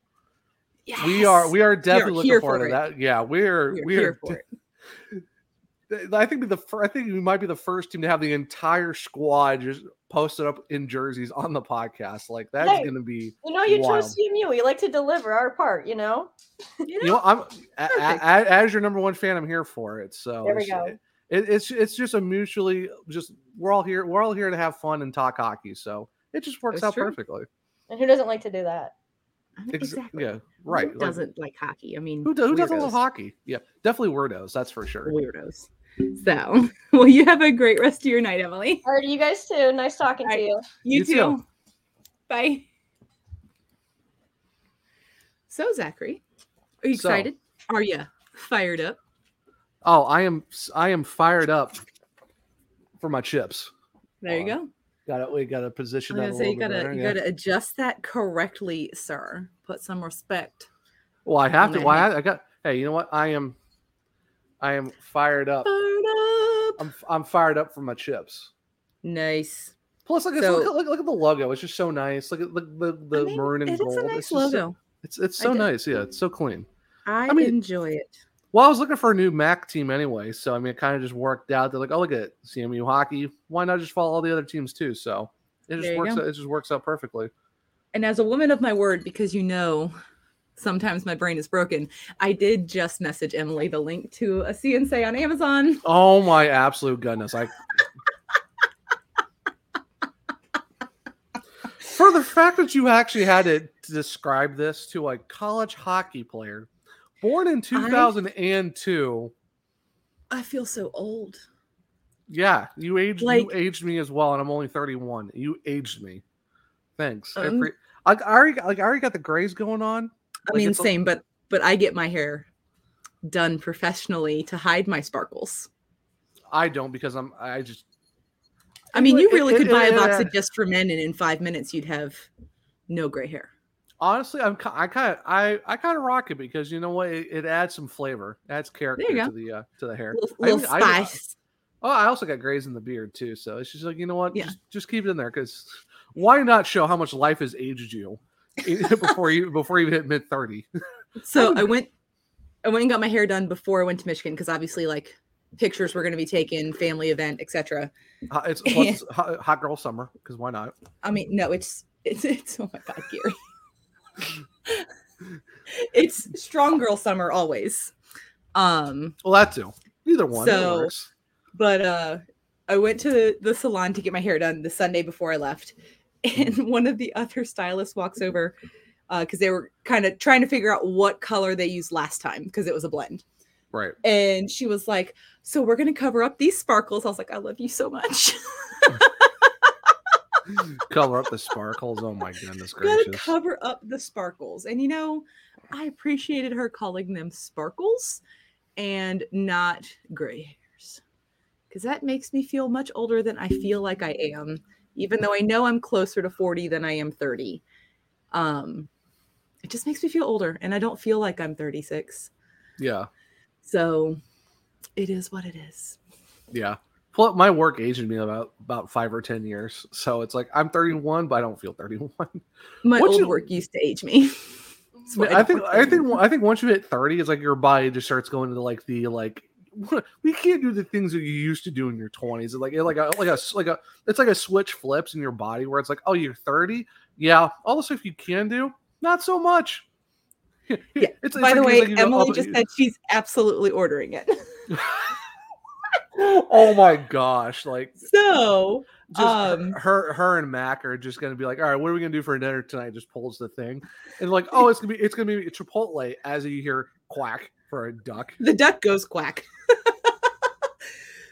We are we are definitely looking forward for to that. Yeah, we're We're we're. here for it. I think the I think we might be the first team to have the entire squad just posted up in jerseys on the podcast. Like that's Hey, going to be You know, you wild. chose CMU. We like to deliver our part. You know. You You know, know, I'm a, a, as your number one fan. I'm here for it. So There we it's, go. It, it's it's just a mutually just we're all here. We're all here to have fun and talk hockey. So it just works It's out true. perfectly. And who doesn't like to do that? Ex- exactly. Yeah. Right. Who like, doesn't like hockey? I mean, who, do, who doesn't love hockey? Yeah, definitely weirdos. That's for sure. Weirdos. So, well, you have a great rest of your night, Emily. All right, you guys too. Nice talking All to you. You, You too. too. Bye. So, Zachary, are you So- excited? Are you fired up? Oh, I am I am fired up for my chips. There you Uh, go. Got to we got to position that say you gotta you yeah. gotta adjust that correctly, sir. Put some respect. Well, I have to. Why hand. I, I got? Hey, you know what? I am. I am fired up. Fired up. I'm I'm fired up for my chips. Nice. Plus, look, at So- look, at- look, look at the logo. It's just so nice. Look at the the, the I mean, maroon and it is gold. a nice it's just so- logo. it's it's so nice. Yeah, it's so clean. I, mean- enjoy it. Well, I was looking for a new MAC team anyway, so I mean, it kind of just worked out. They're like, oh, look at CMU hockey. Why not just follow all the other teams too? So it just works. Out, it just works out perfectly. And as a woman of my word, because you know sometimes my brain is broken, I did just message Emily the link to a CNC on Amazon. Oh my absolute goodness! I for the fact that you actually had to describe this to a college hockey player born in 2002. I feel so old. Yeah, you aged Like- you aged me as well, and I'm only 31. You aged me. Thanks. I, Um, I, I already got- like I already got the grays going on. I mean, same, but but I get my hair done professionally to hide my sparkles. I don't because I'm I just I mean, you really it- could it- buy a box it- of just for men, and in five minutes you'd have no gray hair. Honestly I'm I kind of I I kind of rock it because you know what it, it adds some flavor, adds character to the uh, to the hair. Little, I little I- spice. Oh, I also got grays in the beard too, so it's just like you know what, Yeah. just, just keep it in there because why not show how much life has aged you before you before you hit mid thirty? So I went, I went and got my hair done before I went to Michigan because obviously, like, pictures were going to be taken, family event, etc. It's it's hot, hot girl summer because why not? I mean, no, it's it's it's oh my god, Gary. It's strong girl summer always. Um, Well, that too. Either one. So- but uh I went to the salon to get my hair done the Sunday before I left. And one of the other stylists walks over because they were kind of trying to figure out what color they used last time because it was a blend. right. And she was like, So we're going to cover up these sparkles. I was like, I love you so much. Cover up the sparkles. Oh my goodness Gotta gracious. cover up the sparkles. And you know, I appreciated her calling them sparkles and not gray hairs. Because that makes me feel much older than I feel like I am, even though I know I'm closer to 40 than I am 30. Um, it just makes me feel older, and I don't feel like I'm 36. Yeah. So it is what it is. Yeah. Well, my work aged me about about five or ten years, so it's like I'm 31, but I don't feel 31. My What old you- work used to age me. Why I think I think. I think once you hit 30, it's like your body just starts going into like the like we can't do the things that you used to do in your 20s. It's like like a like a like a it's like a switch flips in your body where it's like, oh, you're 30. Yeah, all the stuff you can do, not so much. Yeah. It's, it's By the like- way, like Emily just said she's absolutely ordering it. Oh my gosh, like So, just um, her her and Mac are just gonna be like, all right, what are we gonna do for dinner tonight? Just pulls the thing, and like, oh, it's gonna be it's gonna be Chipotle as you hear quack for a duck. the duck goes quack. oh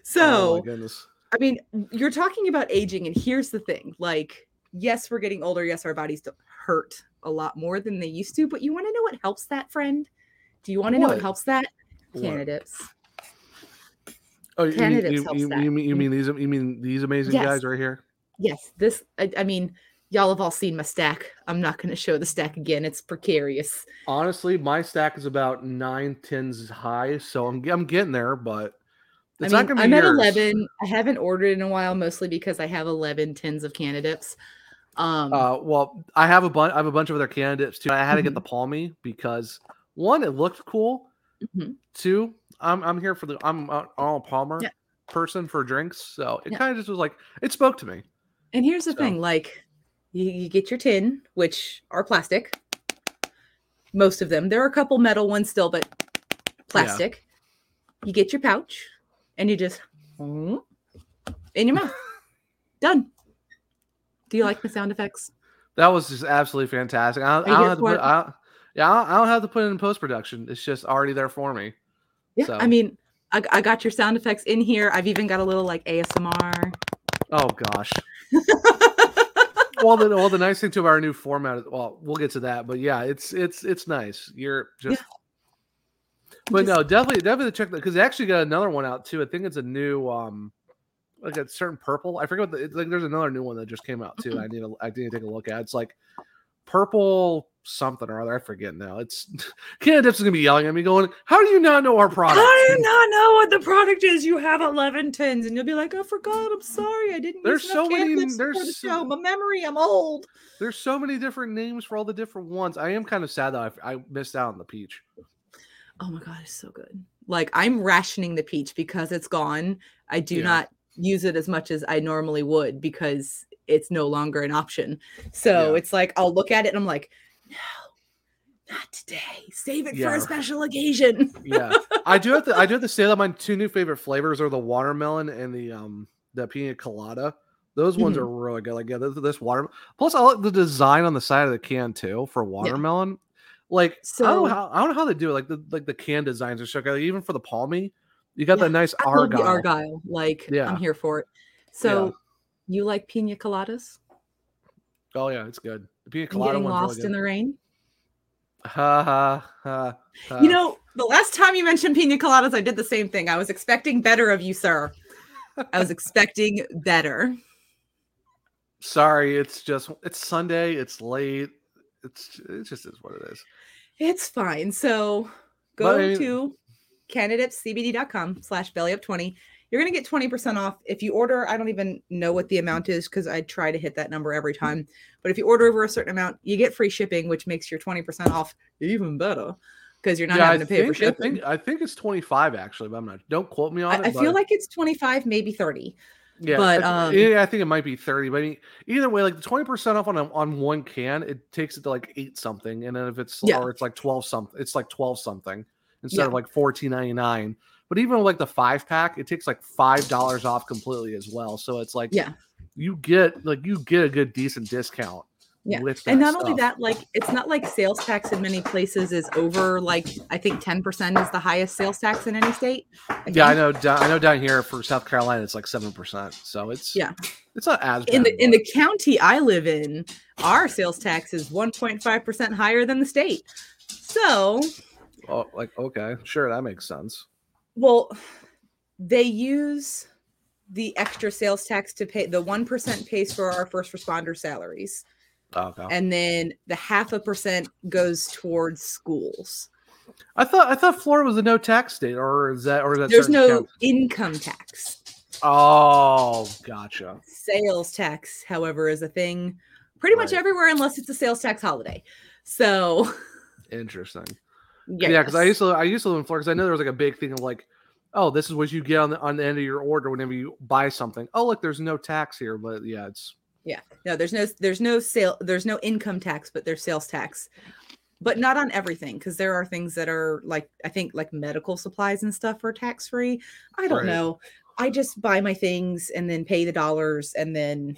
so, goodness, I mean, you're talking about aging, and here's the thing like, yes, we're getting older. Yes, our bodies hurt a lot more than they used to, but you want to know what helps that, friend? Do you want to know what What? helps that? What? CannaDips. Oh, you mean, CannaDips you, you, mean you mean these you mean these amazing Yes. guys right here? Yes, this, I, I mean, y'all have all seen my stack. I'm not going to show the stack again. It's precarious. Honestly, my stack is about nine tens high, so I'm I'm getting there, but it's I not mean, gonna be I'm at 11. I haven't ordered in a while, mostly because I have 11 tins of CannaDips. Um, Uh, well, I have a bunch. I have a bunch of other CannaDips too. I had to get Mhm. the Palmy because one, it looked cool. Mhm. Two, I'm I'm here for the I'm a Arnold Palmer Yeah. person for drinks, so it Yeah. kind of just was like it spoke to me. And here's the So- thing like, you, you get your tin, which are plastic. Most of them. There are a couple metal ones still, but plastic. You get your pouch and you just hmm, in your mouth. Done. Do you like the sound effects? That was just absolutely fantastic. I, don't- I don't have to put. I, yeah, I don't have to put it in post production. It's just already there for me. Yeah. So- I mean, I, I got your sound effects in here. I've even got a little like ASMR. Oh gosh. well, the well, the nice thing about our new format. is- Well, we'll get to that, but yeah, it's it's it's nice. You're just. But Just- no, definitely, definitely check that because they actually got another one out too. I think it's a new, um, like a certain purple. I forget what the, it's like. There's another new one that just came out too. I need to, I need to take a look at. It's like purple something or other. I forget now. It's CannaDips is gonna be yelling at me, going, "How do you not know our product?" I do you not know what the product is. You have 11 tins, and you'll be like, I forgot. I'm sorry. I didn't There's so many- there's the so- My memory, I'm old. There's so many different names for all the different ones. I am kind of sad that I, I missed out on the peach. Oh my God, it's so good. Like, I'm rationing the peach because it's gone. I do Yeah. not use it as much as I normally would because it's no longer an option. So Yeah. it's like, I'll look at it and I'm like, no, not today. Save it for a special occasion. Yeah, I do have to. I do have to say that my two new favorite flavors are the watermelon and the um the pina colada. Those ones Mhm. are really good. Like yeah, this, this water. Plus, I like the design on the side of the can too for watermelon. Like so, I don't know how I don't know how they do it. Like the like the can designs are so good. Even for the palmy, you got Yeah, that nice I love the argyle. Argyle. Like, Yeah. I'm here for it. So, you like pina coladas? Oh yeah, it's good. The pina colada getting lost really in the rain? Ha ha ha. ha. You know, the last time you mentioned pina coladas, I did the same thing. I was expecting better of you, sir. I was expecting better. sorry. It's just it's Sunday. It's late. It's it just is what it is. It's fine. So go But to cannadipscbd.com slash belly up 20. You're going to get 20% off if you order. I don't even know what the amount is because I try to hit that number every time. But if you order over a certain amount, you get free shipping, which makes your 20% off even better because you're not having I to pay for think, I shipping. think I think it's 25 actually, but I'm not. Don't quote me on I, it. I feel like it's 25, maybe 30. yeah, but, I, um, yeah, I think it might be 30. But I mean, either way, like the 20 percent off on a, on one can, it takes it to like eight something, and then if it's Yeah. or it's like 12 something, it's like 12 something instead of like 14.99. But even with like the five pack, it takes like five dollars off completely as well. So it's like Yeah. you get like you get a good decent discount Yeah. and not only that, like it's not like sales tax in many places is over like I think 10% is the highest sales tax in any state. Yeah, I know. Down, I know down here for South Carolina, it's like seven percent. So it's Yeah. it's not as In the in the county I live in, our sales tax is 1.5% higher than the state. So, oh, like okay, sure, that makes sense. Well, they use the extra sales tax to pay the 1% pays for our first responder salaries. Oh, okay. And then the half a percent goes towards schools. I thought I thought Florida was a no tax state, or is that or is that There's no counties? income tax. Oh, gotcha. Sales tax, however, is a thing pretty much everywhere unless it's a sales tax holiday. So, Interesting. Yeah, Yeah, because I used to I used to live in Florida. Because I know there was like a big thing of like, oh, this is what you get on the on the end of your order whenever you buy something. Oh, look, there's no tax here, but yeah, it's Yeah. No, there's no there's no sale there's no income tax, but there's sales tax. But not on everything because there are things that are like I think like medical supplies and stuff are tax free. I don't Right. know. I just buy my things and then pay the dollars and then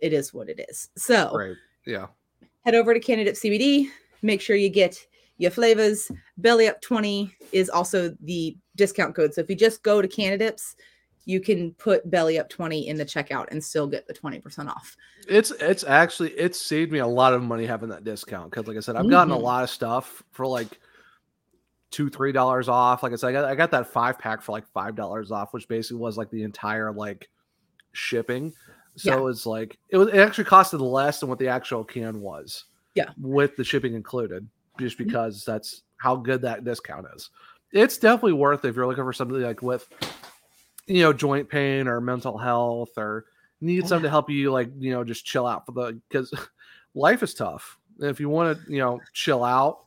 It is what it is. So right. Yeah. head over to CannaDips CBD. Make sure you get your flavors. Belly Up 20 is also the discount code. So if you just go to CannaDips, you can put Belly Up 20 in the checkout and still get the 20% off. It's it's actually it's saved me a lot of money having that discount because like I said, I've gotten a Mhm. lot of stuff for like two three dollars off. Like I said, I got I got that five pack for like five dollars off, which basically was like the entire like shipping. So Yeah. it's like it was it actually costed less than what the actual can was. Yeah. with the shipping included, just mm-hmm. because that's how good that discount is. It's definitely worth it if you're looking for something like with you know joint pain or mental health or need something to help you like you know just chill out for the because life is tough. And if you want to you know chill out,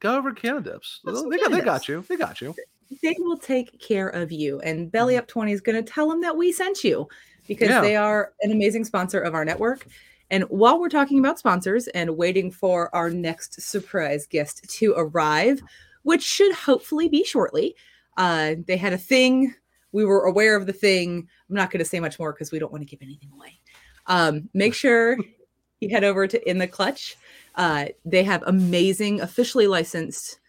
go over to CannaDips. Go to They got, they got you. They got you. They will take care of you. And Belly mm-hmm. Up 20 is going to tell them that we sent you because Yeah. they are an amazing sponsor of our network. And while we're talking about sponsors and waiting for our next surprise guest to arrive, which should hopefully be shortly, uh, they had a thing. We were aware of the thing. I'm not going to say much more because we don't want to give anything away. Um, make sure you head over to In the Clutch. Uh, they have amazing, officially licensed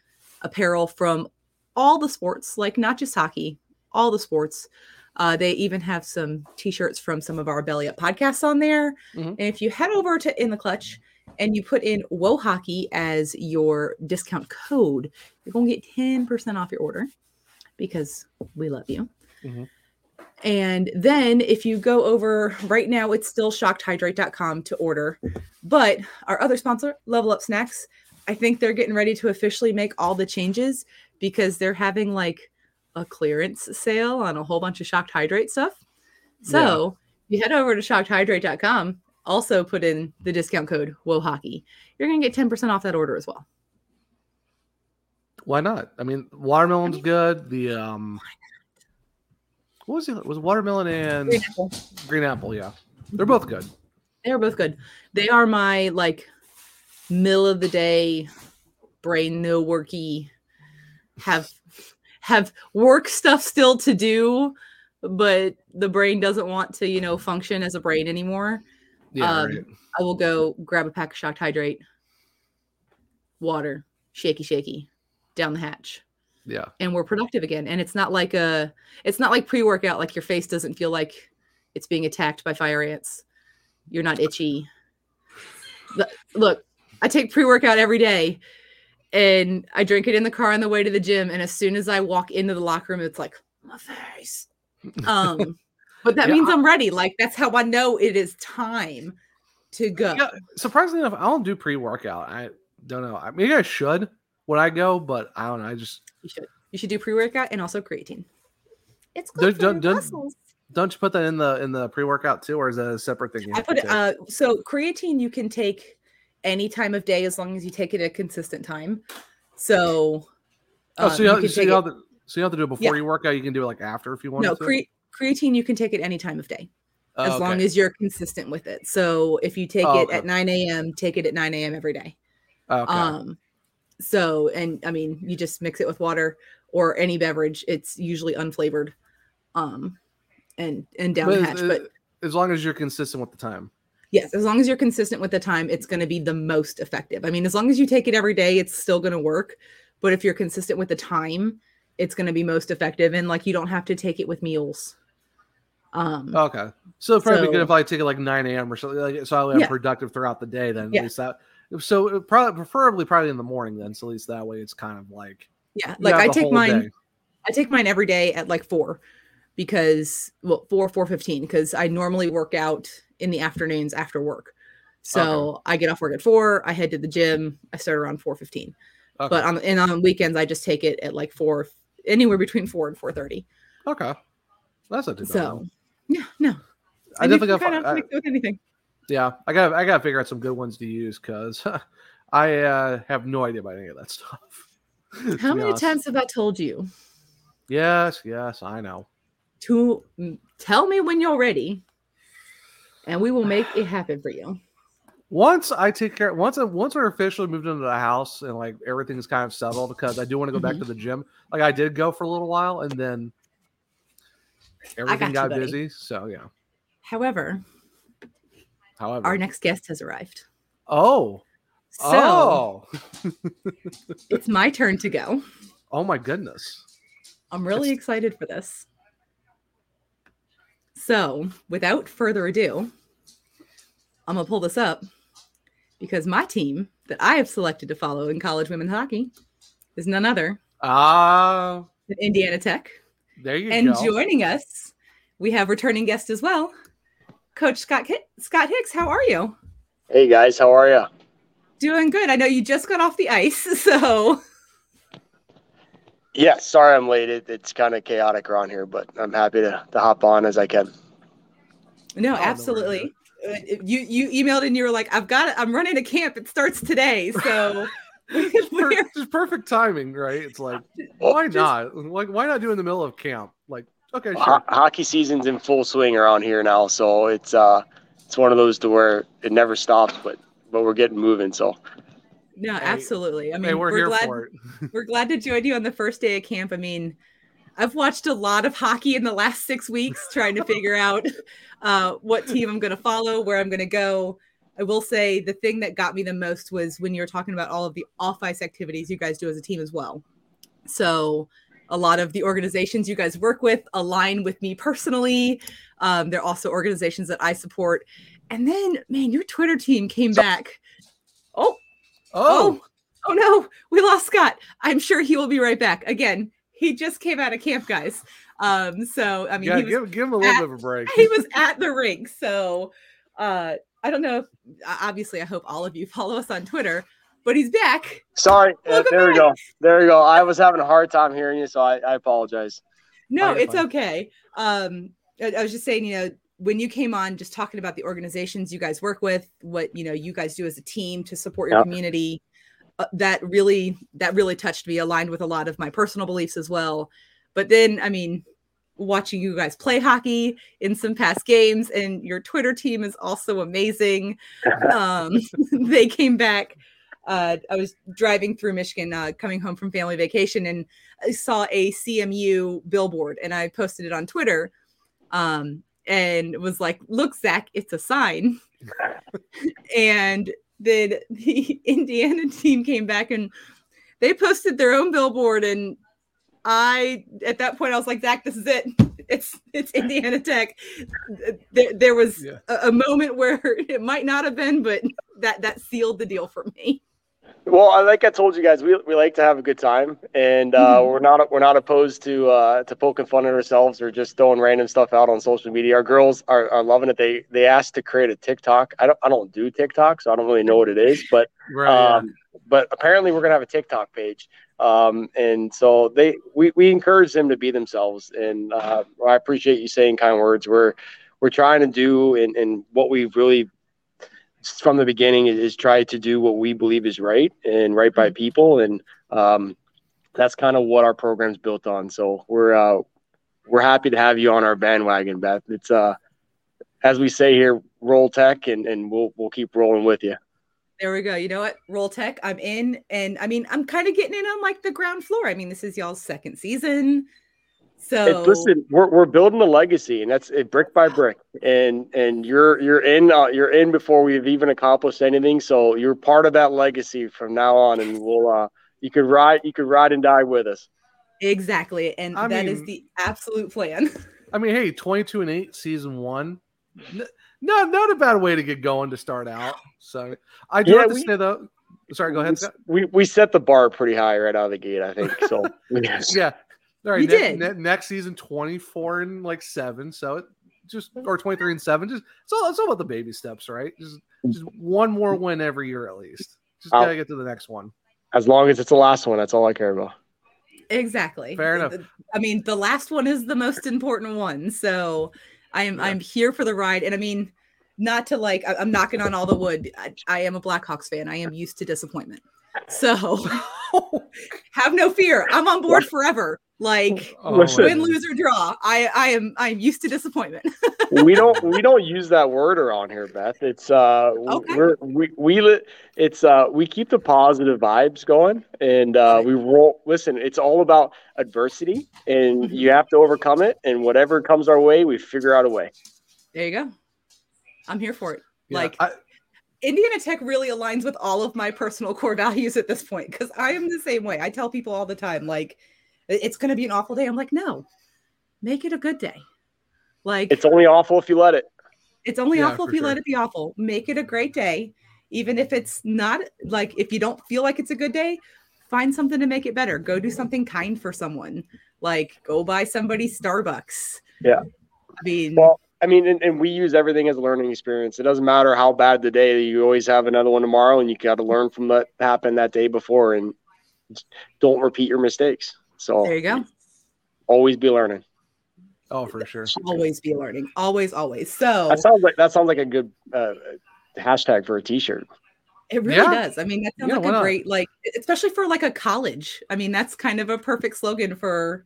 apparel from all the sports, like not just hockey, all the sports. Uh, they even have some t-shirts from some of our Belly Up podcasts on there. Mhm. And if you head over to In the Clutch and you put in WoHawkey as your discount code, you're going to get 10% off your order because we love you. Mhm. And then if you go over right now, it's still shockedhydrate.com to order. But our other sponsor, Level Up Snacks, I think they're getting ready to officially make all the changes because they're having like a clearance sale on a whole bunch of shocked hydrate stuff. So you head over to shockedhydrate.com, also put in the discount code WoHawkey. You're gonna get 10% off that order as well. Why not? I mean, watermelon's good. The um, what was it? Was watermelon and Green apple. green apple? Yeah, they're both good. They're both good. They are my like middle of the day brain no worky have have work stuff still to do, but the brain doesn't want to, you know, function as a brain anymore. Yeah, Um, right. I will go grab a pack of shocked hydrate, water, shaky shaky, down the hatch. Yeah, and we're productive again. And it's not like a it's not like pre-workout, like your face doesn't feel like it's being attacked by fire ants. You're not itchy. Look, I take pre workout every day and I drink it in the car on the way to the gym. And as soon as I walk into the locker room, it's like, my face. Um, but that Yeah, means I- I'm ready. Like, that's how I know it is time to go. Yeah, surprisingly enough, I don't do pre workout. I don't know. I maybe I should when I go, but I don't know. I just You should. You should do pre workout and also creatine. It's Don't- good for don't- don't- muscles. don't you put that in the in the pre workout too, or is that a separate thing? you I put it. Uh, so creatine you can take any time of day as long as you take it at a consistent time. So, oh, um, so you, have, so you have to so you have to do it before Yeah. you work out. You can do it like after if you want no to. cre- creatine you can take it any time of day Oh, as long as you're consistent with it. So if you take Oh, it okay. at 9 a.m., take it at 9 a.m. every day. Okay. Um, so and I mean you just mix it with water or any beverage. It's usually unflavored, um, and and down But hatch. But as long as you're consistent with the time. Yes, as long as you're consistent with the time, it's going to be the most effective. I mean, as long as you take it every day, it's still going to work. But if you're consistent with the time, it's going to be most effective. And like, you don't have to take it with meals. Um, Okay, so probably be good if I take it like 9 a.m. or something, like, so I'm Yeah. productive throughout the day. Then at Yeah. least that. So probably preferably probably in the morning then, so at least that way it's kind of like yeah, like I take mine. day. I take mine every day at like four, because well, four four fifteen, because I normally work out in the afternoons after work. So I get off work at four. I head to the gym. I start around four fifteen. Okay. But on and on weekends, I just take it at like four, anywhere between four and four thirty. Okay, that's not too bad. So, yeah, no. I And definitely got. kind of I- mix with anything. Yeah, I got I got to figure out some good ones to use because I uh, have no idea about any of that stuff. How many honest. times have I told you Yes, yes, I know. To tell me when you're ready, and we will make it happen for you? Once I take care, once I, once we're officially moved into the house and like everything's kind of settled, because I do want to go back Mm-hmm. to the gym. Like I did go for a little while, and then everything got got you, busy. So yeah. However, However, our next guest has arrived. oh So oh it's my turn to go. oh my goodness. I'm really excited for this. So, without further ado, I'm going to pull this up because my team that I have selected to follow in college women's hockey is none other Ah, than Indiana Tech. there you And go. And joining us, we have returning guest as well, Coach Scott Ki- Scott Hicks. How are you? Hey guys, how are you? Doing good. I know you just got off the ice, so Yeah, sorry I'm late. It, it's kind of chaotic around here, but I'm happy to, to hop on as I can. no, absolutely. Uh, You you emailed and you were like, "I've got it. I'm running a camp. It starts today." So Per- just perfect timing, right? It's like why not? Like why not do it in the middle of camp? Like okay, sure. Ho- hockey season's in full swing around here now, so it's uh it's one of those to where it never stops, but but we're getting moving. So No, absolutely. I mean, hey, we're here glad we're glad to join you on the first day of camp. I mean, I've watched a lot of hockey in the last six weeks trying to figure out uh, what team I'm going to follow, where I'm going to go. I will say the thing that got me the most was when you were talking about all of the off ice activities you guys do as a team as well. So, a lot of the organizations you guys work with align with me personally. Um, they're also organizations that I support. And then, man, your Twitter team came back. Oh, oh, oh no, we lost Scott. I'm sure he will be right back. Again, he just came out of camp, guys. Um, so I mean, yeah, he was give, give him a little at- bit of a break. he was at the rink. So uh, I don't know. If, obviously, I hope all of you follow us on Twitter. But he's back. sorry, uh, Welcome there we go, there we go. I was having a hard time hearing you, so I, I apologize. No, it's fine. okay. Um, I, I was just saying, you know, when you came on, just talking about the organizations you guys work with, what you know you guys do as a team to support your Yeah. community. Uh, that really, that really touched me. Aligned with a lot of my personal beliefs as well. But then, I mean, watching you guys play hockey in some past games, and your Twitter team is also amazing. Um, they came back. Uh, I was driving through Michigan, uh, coming home from family vacation, and I saw a CMU billboard, and I posted it on Twitter, um, and was like, "Look, Zach, it's a sign." and then the Indiana team came back and they posted their own billboard, and I, at that point, I was like, "Zach, this is it. It's it's Indiana Tech. There, there was Yeah. a, a moment where it might not have been, but that that sealed the deal for me. Well, like I told you guys, we, we like to have a good time, and uh, we're not we're not opposed to uh, to poking fun at ourselves or just throwing random stuff out on social media. Our girls are, are loving it. They they asked to create a TikTok. I don't I don't do TikTok, so I don't really know what it is, but Right. yeah. um, but apparently we're gonna have a TikTok page, um, and so they we, we encourage them to be themselves, and uh, I appreciate you saying kind words. We're we're trying to do, and, and what we've really from the beginning is, is try to do what we believe is right and right by people, and um, that's kind of what our program's built on. So we're uh, we're happy to have you on our bandwagon, Beth. It's uh, as we say here, roll tech, and, and we'll we'll keep rolling with you. There we go. You know what? Roll Tech, I'm in. And I mean, I'm kind of getting in on like the ground floor. I mean, this is y'all's second season. So It's, listen, we're, we're building a legacy, and that's it, brick by brick. And and you're you're in uh, you're in before we've even accomplished anything. So you're part of that legacy from now on, and we'll uh, you could ride you could ride and die with us. exactly. And I that is mean- the absolute plan. I mean, hey, 22 and 8 season one. No, not a bad way to get going to start out. So I do Yeah, have to we- say though. Sorry, go ahead. Scott. We we set the bar pretty high right out of the gate, I think. So Yeah. All right. You ne- did. ne- next season, 24 and like seven. So it just or 23 and seven. Just it's all it's all about the baby steps, right? Just just one more win every year at least. Just I'll- gotta get to the next one. as long as it's the last one, that's all I care about. exactly. Fair enough. I mean, the last one is the most important one. So I'm I'm here for the ride. And I mean, not to like I- I'm knocking on all the wood. I, I am a Blackhawks fan. I am used to disappointment. So have no fear. I'm on board forever. Like Oh, win, lose, or draw. I I am I'm used to disappointment. we don't we don't use that word around here, Beth. It's uh Okay. we're we we li- it's uh we keep the positive vibes going and uh we roll listen, it's all about adversity and you have to overcome it and whatever comes our way, we figure out a way. There you go. I'm here for it. Yeah, like I- Indiana Tech really aligns with all of my personal core values at this point because I am the same way. I tell people all the time, like, "It- it's going to be an awful day. I'm like, no, make it a good day. Like, It's only awful if you let it. it's only Yeah, awful if you let it be awful. Make it a great day, even if it's not like if you don't feel like it's a good day. Find something to make it better. Go do something kind for someone. Like go buy somebody Starbucks. Yeah. I mean, Well, I mean, and, and we use everything as a learning experience. It doesn't matter how bad the day, you always have another one tomorrow, and you got to learn from what happened that day before, and don't repeat your mistakes. So there you go. always be learning. Oh, for sure. Always be learning. Always, always. So That sounds like that sounds like a good uh, hashtag for a T-shirt. It really Yeah. does. I mean, that sounds Yeah, like why a not? great like especially for like a college. I mean, that's kind of a perfect slogan for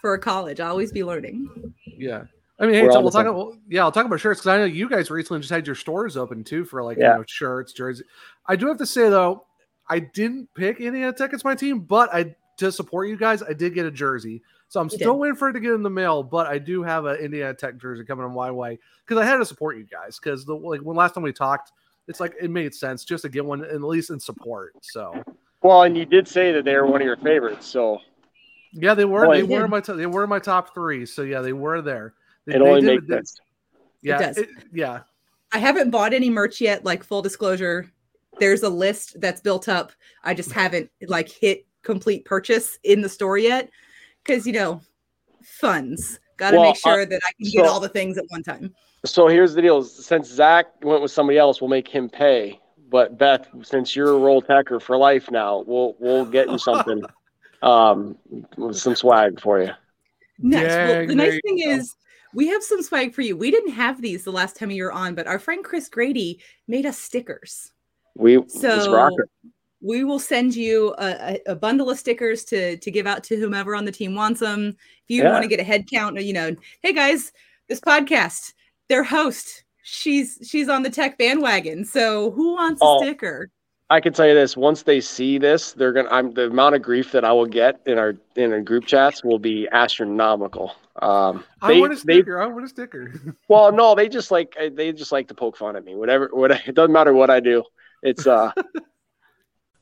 for a college. Always be learning. Yeah. I mean, hey, so we'll talk same- about yeah, I'll talk about shirts because I know you guys recently just had your stores open too for like Yeah. you know shirts, jerseys. I do have to say though, I didn't pick any of Tech as my team, but I to support you guys, I did get a jersey. So I'm You still did. waiting for it to get in the mail, but I do have an Indiana Tech jersey coming on my way because I had to support you guys because the like when last time we talked, it's like it made sense just to get one at least in support. So Well, and you did say that they were one of your favorites, so yeah, they were Boy, they were in my to- they were in my top three. So yeah, they were there. They, it they only did- makes they- sense. Yeah, does. it- yeah. I haven't bought any merch yet, like full disclosure. There's a list that's built up. I just haven't like hit complete purchase in the store yet. Cause you know, funds. Gotta Well, make sure that I can get all the things at one time. So here's the deal: since Zach went with somebody else, we'll make him pay. But Beth, since you're a roll tacker for life now, we'll we'll get you something, um, with some swag for you. Nice. well, the nice thing go. is we have some swag for you. We didn't have these the last time you were on, but our friend Chris Grady made us stickers. We So rock it. We will send you a, a, a bundle of stickers to to give out to whomever on the team wants them. If you Yeah. want to get a head count, you know, hey guys, this podcast, their host, she's she's on the tech bandwagon. So who wants a Oh. sticker? I can tell you this: once they see this, they're gonna. I'm the amount of grief that I will get in our in our group chats will be astronomical. Um, I want a they sticker. I want a sticker. well, no, they just like they just like to poke fun at me. Whatever, what it doesn't matter what I do. It's uh,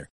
Center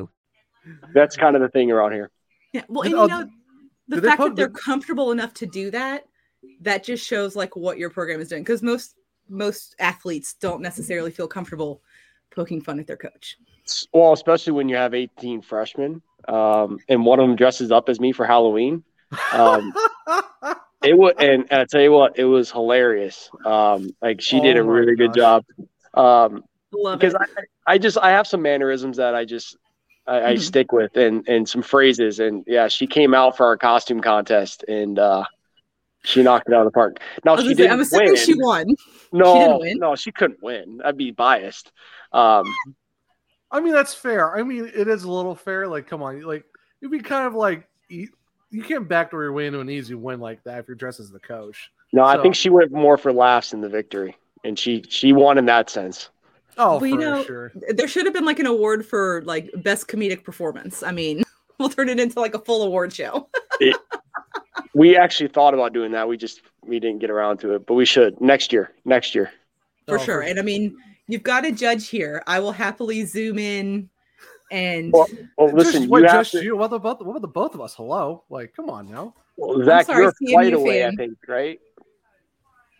That's kind of the thing around here. Yeah. Well, Did- and oh, you know, the did they fact that they're comfortable enough to do that, that just shows like what your program is doing. Because most most athletes don't necessarily feel comfortable poking fun at their coach. Well, especially when you have 18 freshmen, um, and one of them dresses up as me for Halloween. Um, it was, and, and I tell you what, it was hilarious. Um, like she did Oh a my really good job. Um, Love because it. I, I just I have some mannerisms that I just I, I Mhm. stick with and and some phrases and yeah she came out for our costume contest and uh she knocked it out of the park. Now she gonna say, didn't I'm assuming win. she won. No, She didn't win. no, she couldn't win. I'd be biased. Um, I mean, that's fair. I mean, it is a little fair. Like, come on, like it'd be kind of like you, you can't backdoor your way into an easy win like that if you're dressed as the coach. no, I think she went more for laughs than the victory, and she she won in that sense. Oh, Well, you for know, sure. There should have been like an award for like best comedic performance. I mean, we'll turn it into like a full award show. It, we actually thought about doing that. We just we didn't get around to it, but we should next year. Next year. for Oh, sure. for And I mean, you've got a judge here. I will happily zoom in and Well, well listen, just, what, you have just to, you? What the both? What about the both of us? Hello, like, come on now. well, Zach, sorry, you're a CMU flight away, I think, right?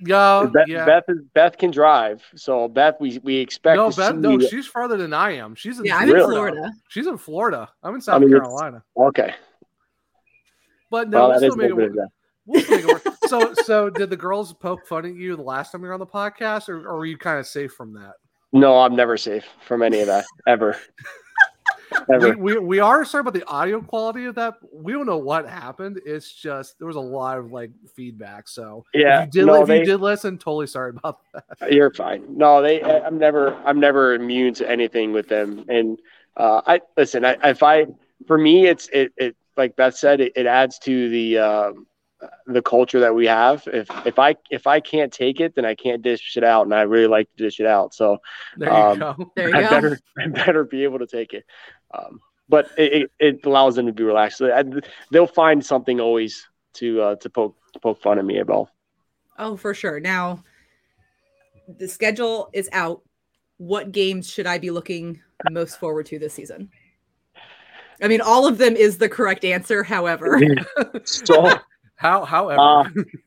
Yeah, Beth, yeah. Beth is Beth can drive, so Beth, we we expect no, to Beth, see. no, she's farther than I am. She's in yeah, I'm in Florida. She's in Florida. I'm in South mean, Carolina. okay. But no, Well, we'll that still make it little work. We'll still make it work. So, so did the girls poke fun at you the last time you were on the podcast, or, or were you kind of safe from that? No, I'm never safe from any of that ever. ever. We, we, we are sorry about the audio quality of that. We don't know what happened. It's just there was a lot of like feedback. So Yeah, if you did no, if they- you did listen, totally sorry about that. You're fine. No, they. I'm never. I'm never immune to anything with them. And uh, I listen. I, if I, for me, it's it. it like Beth said, it, it adds to the um the culture that we have. If if I if I can't take it, then I can't dish it out, and I really like to dish it out. So There you Um, go. There you I go. better I better be able to take it. Um, but it, it, it allows them to be relaxed. So I, they'll find something always to uh, to poke poke fun at me about. Oh, for sure. Now, the schedule is out. What games should I be looking most forward to this season? I mean, all of them is the correct answer. However, So How however, uh,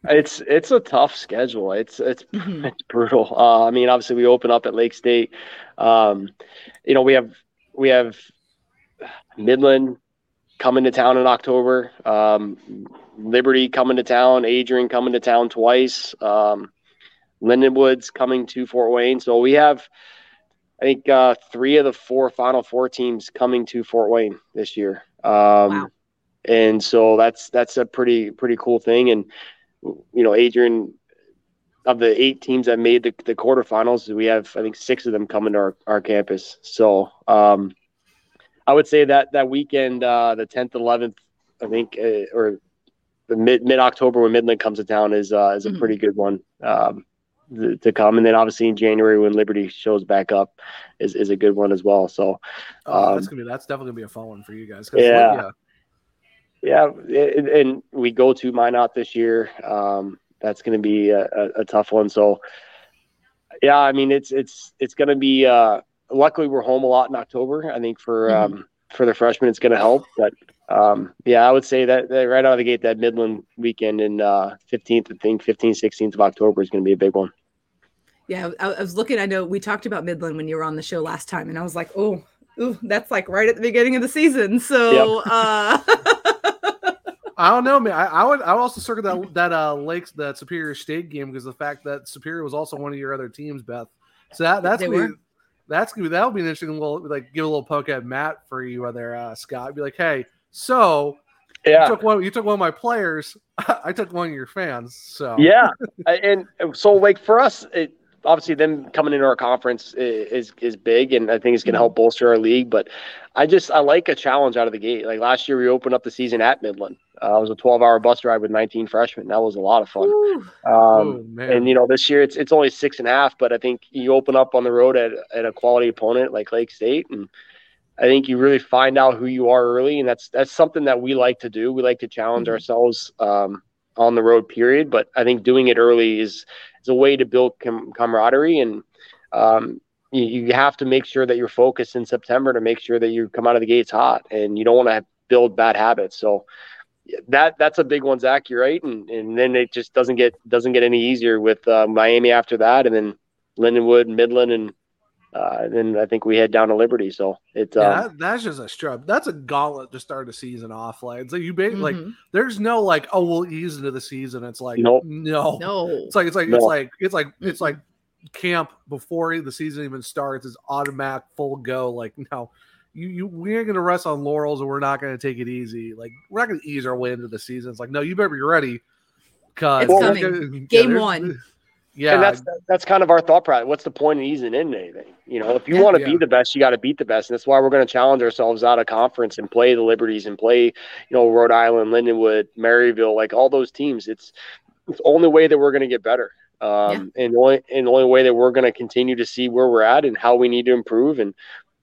it's it's a tough schedule. It's it's Mhm. it's brutal. Uh, I mean, obviously we open up at Lake State. Um, you know, we have we have Midland coming to town in October. Um, Liberty coming to town. Adrian coming to town twice. Um, Lindenwood's coming to Fort Wayne. So we have, I think, uh, three of the four Final Four teams coming to Fort Wayne this year. Um, Wow. And so that's that's a pretty pretty cool thing. And you know, Adrian, of the eight teams that made the, the quarterfinals, we have I think six of them coming to our, our campus. So um, I would say that that weekend, uh, the tenth, eleventh, I think, uh, or the mid mid October when Midland comes to town is uh, is a Mhm. pretty good one. Um, th- to come, and then obviously in January when Liberty shows back up is, is a good one as well. So Oh, um, that's gonna be that's definitely gonna be a fun one for you guys. Yeah. yeah, and, and we go to Minot this year. Um, that's going to be a, a, a tough one. So, yeah, I mean, it's it's it's going to be. Uh, luckily, we're home a lot in October. I think for Mhm. um, for the freshmen, it's going to help. But um, yeah, I would say that, that right out of the gate, that Midland weekend in uh, 15th, I think 15th, 16th of October is going to be a big one. Yeah, I, I was looking. I know we talked about Midland when you were on the show last time, and I was like, oh, ooh, that's like right at the beginning of the season. So, uh, I don't know, man. I, I would I would also circle that that uh Lakes that Superior State game because the fact that Superior was also one of your other teams, Beth. So that that's They gonna be, were. That's gonna be that'll be an interesting little like give a little poke at Matt for you there, uh, Scott. Be like, hey, so Yeah. you took one you took one of my players. I took one of your fans. So Yeah, and and so like for us, it, obviously them coming into our conference is is big, and I think it's going to help bolster our league. But I just I like a challenge out of the gate. Like last year, we opened up the season at Midland. Uh, it was a 12 hour bus ride with 19 freshmen. That was a lot of fun. Um, Oh, and you know this year it's it's only six and a half, but I think you open up on the road at at a quality opponent like Lake State and. I think you really find out who you are early, and that's that's something that we like to do. We like to challenge ourselves um, on the road, period. But I think doing it early is is a way to build com- camaraderie, and um, you, you have to make sure that you're focused in September to make sure that you come out of the gates hot, and you don't want to build bad habits. So that that's a big one, Zach. You're right, and and then it just doesn't get doesn't get any easier with uh, Miami after that, and then Lindenwood, Midland, and uh, then I think we head down to Liberty. So it's Yeah, um, that, that's just a strub. That's a gauntlet to start the season off. Like, so you ba- like, there's no like, oh, we'll ease into the season. It's like, Nope. no, no, It's like it's like No. it's like it's like it's like camp before the season even starts is automatic full go. Like, no, you you we ain't gonna rest on laurels and we're not gonna take it easy. Like, we're not gonna ease our way into the season. It's like, no, you better be ready. Cause It's coming. gonna- Game there's- one. Yeah, and that's that's kind of our thought process. What's the point of easing in anything? You know, if you want to Yeah. be the best, you got to beat the best, and that's why we're going to challenge ourselves out of conference and play the Liberties and play, you know, Rhode Island, Lindenwood, Maryville, like all those teams. It's it's the only way that we're going to get better, um, and the only and the only way that we're going to continue to see where we're at and how we need to improve. And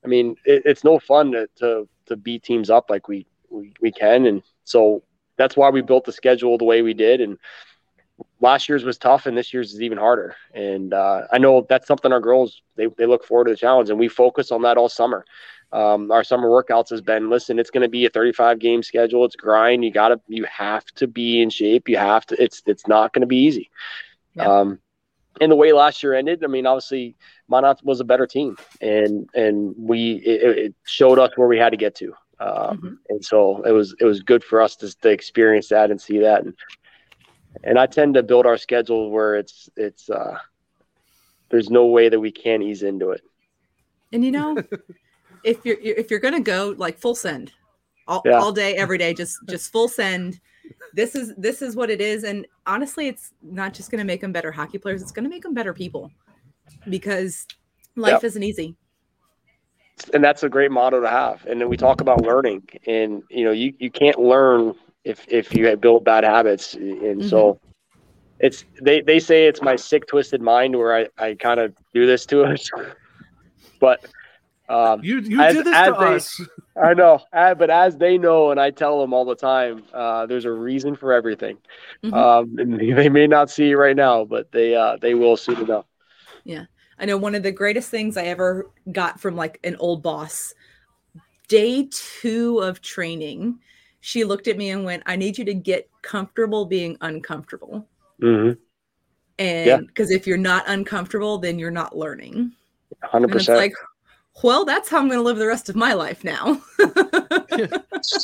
I mean, it, it's no fun to, to to beat teams up like we, we we can, and so that's why we built the schedule the way we did, and last year's was tough and this year's is even harder. And uh, I know that's something our girls they, they look forward to the challenge and we focus on that all summer. Um, our summer workouts has been listen, it's going to be a 35 game schedule. It's grind. You gotta, you have to be in shape. You have to, it's, it's not going to be easy. Um, and the way last year ended, I mean, obviously Minot was a better team and, and we, it, it showed us where we had to get to. Um, and so it was, it was good for us to, to experience that and see that. And, and I tend to build our schedule where it's it's uh there's no way that we can't ease into it. and you know, if you're if you're gonna go like full send, all, Yeah. all day, every day, just just full send. This is this is what it is, and honestly, it's not just gonna make them better hockey players. It's gonna make them better people, because life Yep. isn't easy. And that's a great motto to have. And then we talk about learning and you know, you, you can't learn if if you have built bad habits. And so it's they, they say it's my sick twisted mind where I, I kind of do this to us. but um you you as- did this as to they- us. I know, but as they know, and I tell them all the time, uh, there's a reason for everything. Mhm. Um, and they may not see it right now, but they uh, they will soon enough. Yeah. I know one of the greatest things I ever got from like an old boss. Day two of training, she looked at me and went, I need you to get comfortable being uncomfortable. Mm-hmm. And because if you're not uncomfortable, then you're not learning. Hundred And it's percent. like, well, that's how I'm going to live the rest of my life now.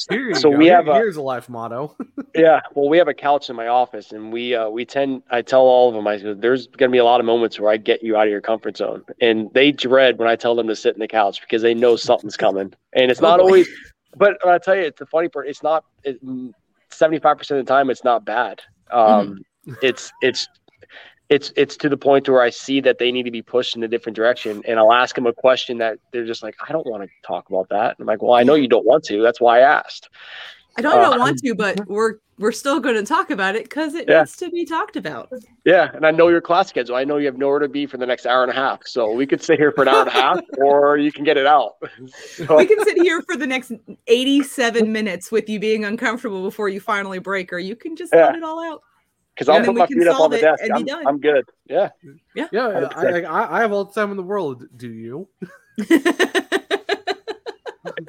Here So go. we Here- have a- here's a life motto. Yeah, well, we have a couch in my office, and we uh, we tend. I tell all of them, I said, "There's going to be a lot of moments where I get you out of your comfort zone," and they dread when I tell them to sit in the couch because they know something's coming, and it's Oh, not always. But I tell you, it's the funny part. It's not. Seventy five percent of the time, it's not bad. Um, It's it's it's it's to the point where I see that they need to be pushed in a different direction, and I'll ask them a question that they're just like, "I don't want to talk about that." And I'm like, "Well, I know you don't want to. That's why I asked." I don't Uh, know want to, but we're we're still going to talk about it because it Yeah. needs to be talked about. Yeah, and I know your class schedule. I know you have nowhere to be for the next hour and a half. So we could sit here for an hour and a half, or you can get it out. So, We can sit here for the next 87 minutes with you being uncomfortable before you finally break, or you can just Yeah. let it all out. because I'll put my feet up on the desk. I'm. I'm good. Yeah. Yeah. Yeah, I, I, I have all the time in the world. Do you?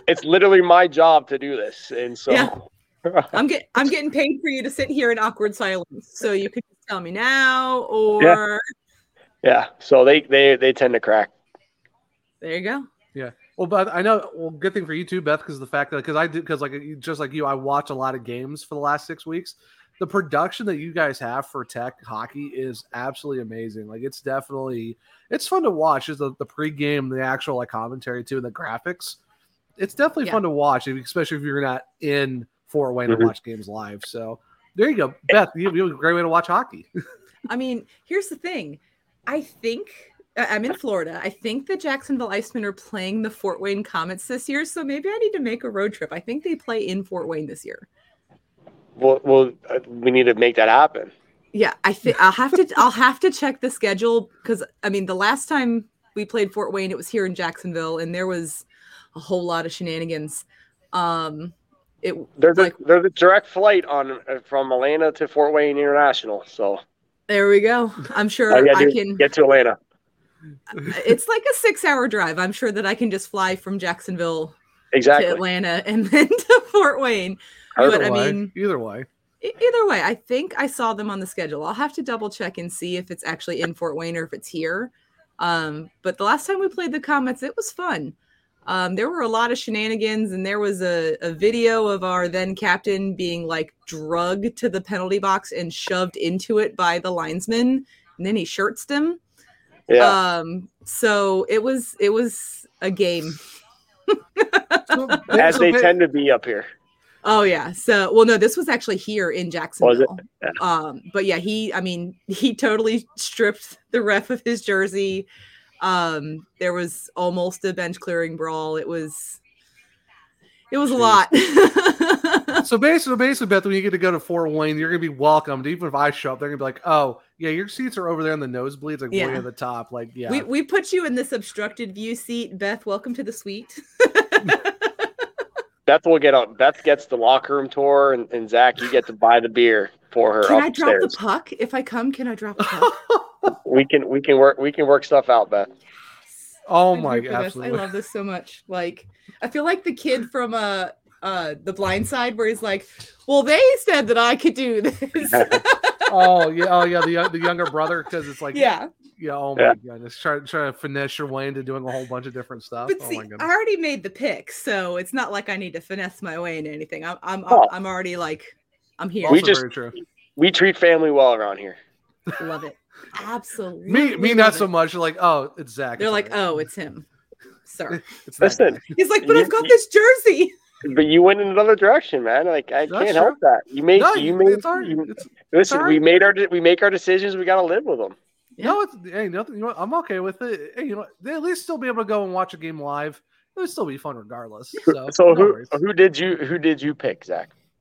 It's literally my job to do this, and so Yeah. I'm get I'm getting paid for you to sit here in awkward silence, so you could tell me now, or yeah. yeah. So they they they tend to crack. there you go. Yeah. Well, but I know. Well, good thing for you too, Beth, because the fact that because I did because like just like you, I watch a lot of games for the last six weeks. The production that you guys have for Tech hockey is absolutely amazing. Like it's definitely it's fun to watch. Is the the pregame, the actual like commentary too, and the graphics. It's definitely Yeah. fun to watch, especially if you're not in Fort Wayne Mhm. to watch games live. So there you go, Beth. You, you have a great way to watch hockey. I mean, here's the thing. I think I- I'm in Florida. I think the Jacksonville Icemen are playing the Fort Wayne Comets this year, so maybe I need to make a road trip. I think they play in Fort Wayne this year. Well, well, uh, we need to make that happen. Yeah, I think I'll have to I'll have to check the schedule because I mean the last time we played Fort Wayne, it was here in Jacksonville, and there was a whole lot of shenanigans. Um, it There's like a there's a direct flight on uh, from Atlanta to Fort Wayne International. So there we go. I'm sure all I can. get to Atlanta. It's like a six hour drive. I'm sure that I can just fly from Jacksonville Exactly. to Atlanta and then to Fort Wayne. But Either I way, mean, either way. either way, I think I saw them on the schedule. I'll have to double check and see if it's actually in Fort Wayne or if it's here. Um, but the last time we played the Comets, it was fun. Um, there were a lot of shenanigans, and there was a, a video of our then captain being like drugged to the penalty box and shoved into it by the linesman, and then he shirts him. Yeah. Um, so it was it was a game. As they tend to be up here. Oh yeah. So well no, this was actually here in Jacksonville. Yeah. Um, but yeah, he I mean, he totally stripped the ref of his jersey. Um, there was almost a bench clearing brawl. It was it was a lot. so basically, basically, Beth, when you get to go to Fort Wayne, you're gonna be welcomed. Even if I show up, they're gonna be like, "Oh, yeah, your seats are over there in the nosebleeds, like way at the top." Like, yeah, We we put you in this obstructed view seat. Beth, welcome to the suite. Beth will get on. Beth gets the locker room tour, and, and Zach, you get to buy the beer for her Can I drop the puck? If I come, can I drop a puck? we can we can work we can work stuff out, Beth. oh I'm my here god. I love this so much. Like, I feel like the kid from uh uh the blind side where he's like, Well, they said that I could do this. oh yeah, oh yeah, the the younger brother because it's like, yeah. yeah, oh my Yeah. goodness, trying try to finesse your way into doing a whole bunch of different stuff. But oh see, my I already made the pick, so it's not like I need to finesse my way into anything. I'm I'm Oh. I'm already like I'm here. We Also just- very true. We treat family well around here. love it. Absolutely. Me, me, not so much. Like, oh, it's Zach. They're it's like, oh, it's him. sir. it's Listen, guy. He's like, but You- I've got this jersey. but you went in another direction, man. Like I That's can't true. help that. You made No, you made it's all right. you, It's, listen. all We made our we make our decisions. We got to live with them. No, it's hey, nothing. You know, what, I'm okay with it. Hey, you know, they at least still be able to go and watch a game live. It would still be fun regardless. So, So no who worries. who did you who did you pick, Zach?